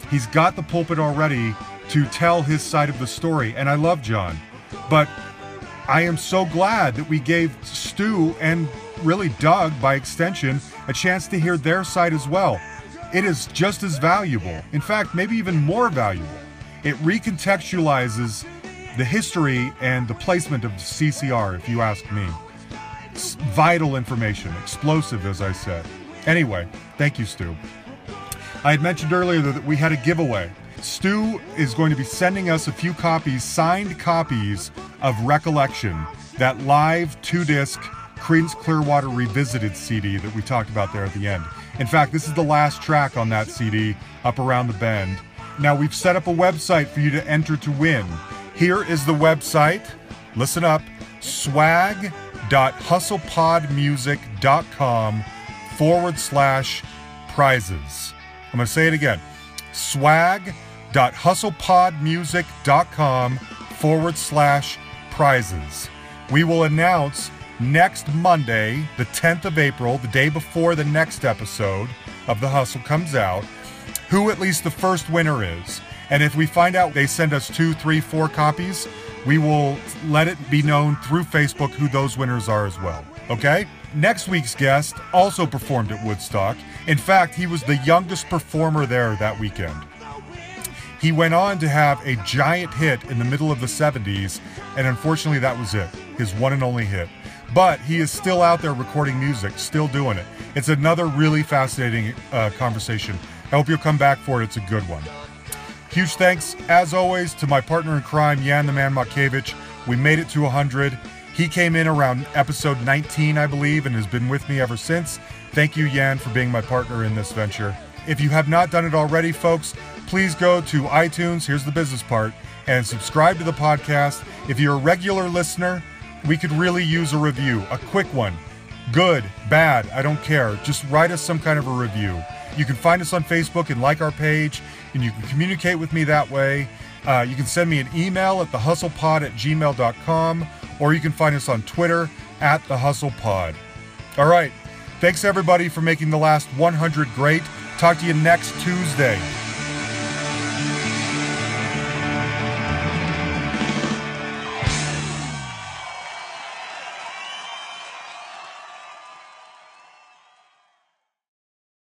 He's got the pulpit already to tell his side of the story. And I love John. But I am so glad that we gave Stu and really Doug, by extension, a chance to hear their side as well. It is just as valuable, in fact, maybe even more valuable. It recontextualizes the history and the placement of CCR, if you ask me. It's vital information, explosive, as I said. Anyway, thank you, Stu. I had mentioned earlier that we had a giveaway. Stu is going to be sending us a few copies, signed copies of Recollection, that live two disc Creedence Clearwater Revisited CD that we talked about there at the end. In fact, this is the last track on that CD, Up Around the Bend. Now, we've set up a website for you to enter to win. Here is the website. Listen up swag.hustlepodmusic.com forward slash prizes. I'm going to say it again swag.hustlepodmusic.com forward slash prizes. We will announce next Monday, the 10th of April, the day before the next episode of The Hustle comes out, who at least the first winner is. And if we find out they send us two, three, four copies, we will let it be known through Facebook who those winners are as well. Okay? Next week's guest also performed at Woodstock. In fact, he was the youngest performer there that weekend. He went on to have a giant hit in the middle of the 70s, and unfortunately, that was it his one and only hit. But he is still out there recording music, still doing it. It's another really fascinating uh, conversation. I hope you'll come back for it. It's a good one. Huge thanks, as always, to my partner in crime, Yan the Man Makevich. We made it to 100. He came in around episode 19, I believe, and has been with me ever since. Thank you, Yan, for being my partner in this venture. If you have not done it already, folks, please go to iTunes, here's the business part, and subscribe to the podcast. If you're a regular listener, we could really use a review, a quick one. Good, bad, I don't care. Just write us some kind of a review. You can find us on Facebook and like our page, and you can communicate with me that way. Uh, you can send me an email at thehustlepod at gmail.com, or you can find us on Twitter at thehustlepod. All right. Thanks everybody for making the last 100 great. Talk to you next Tuesday.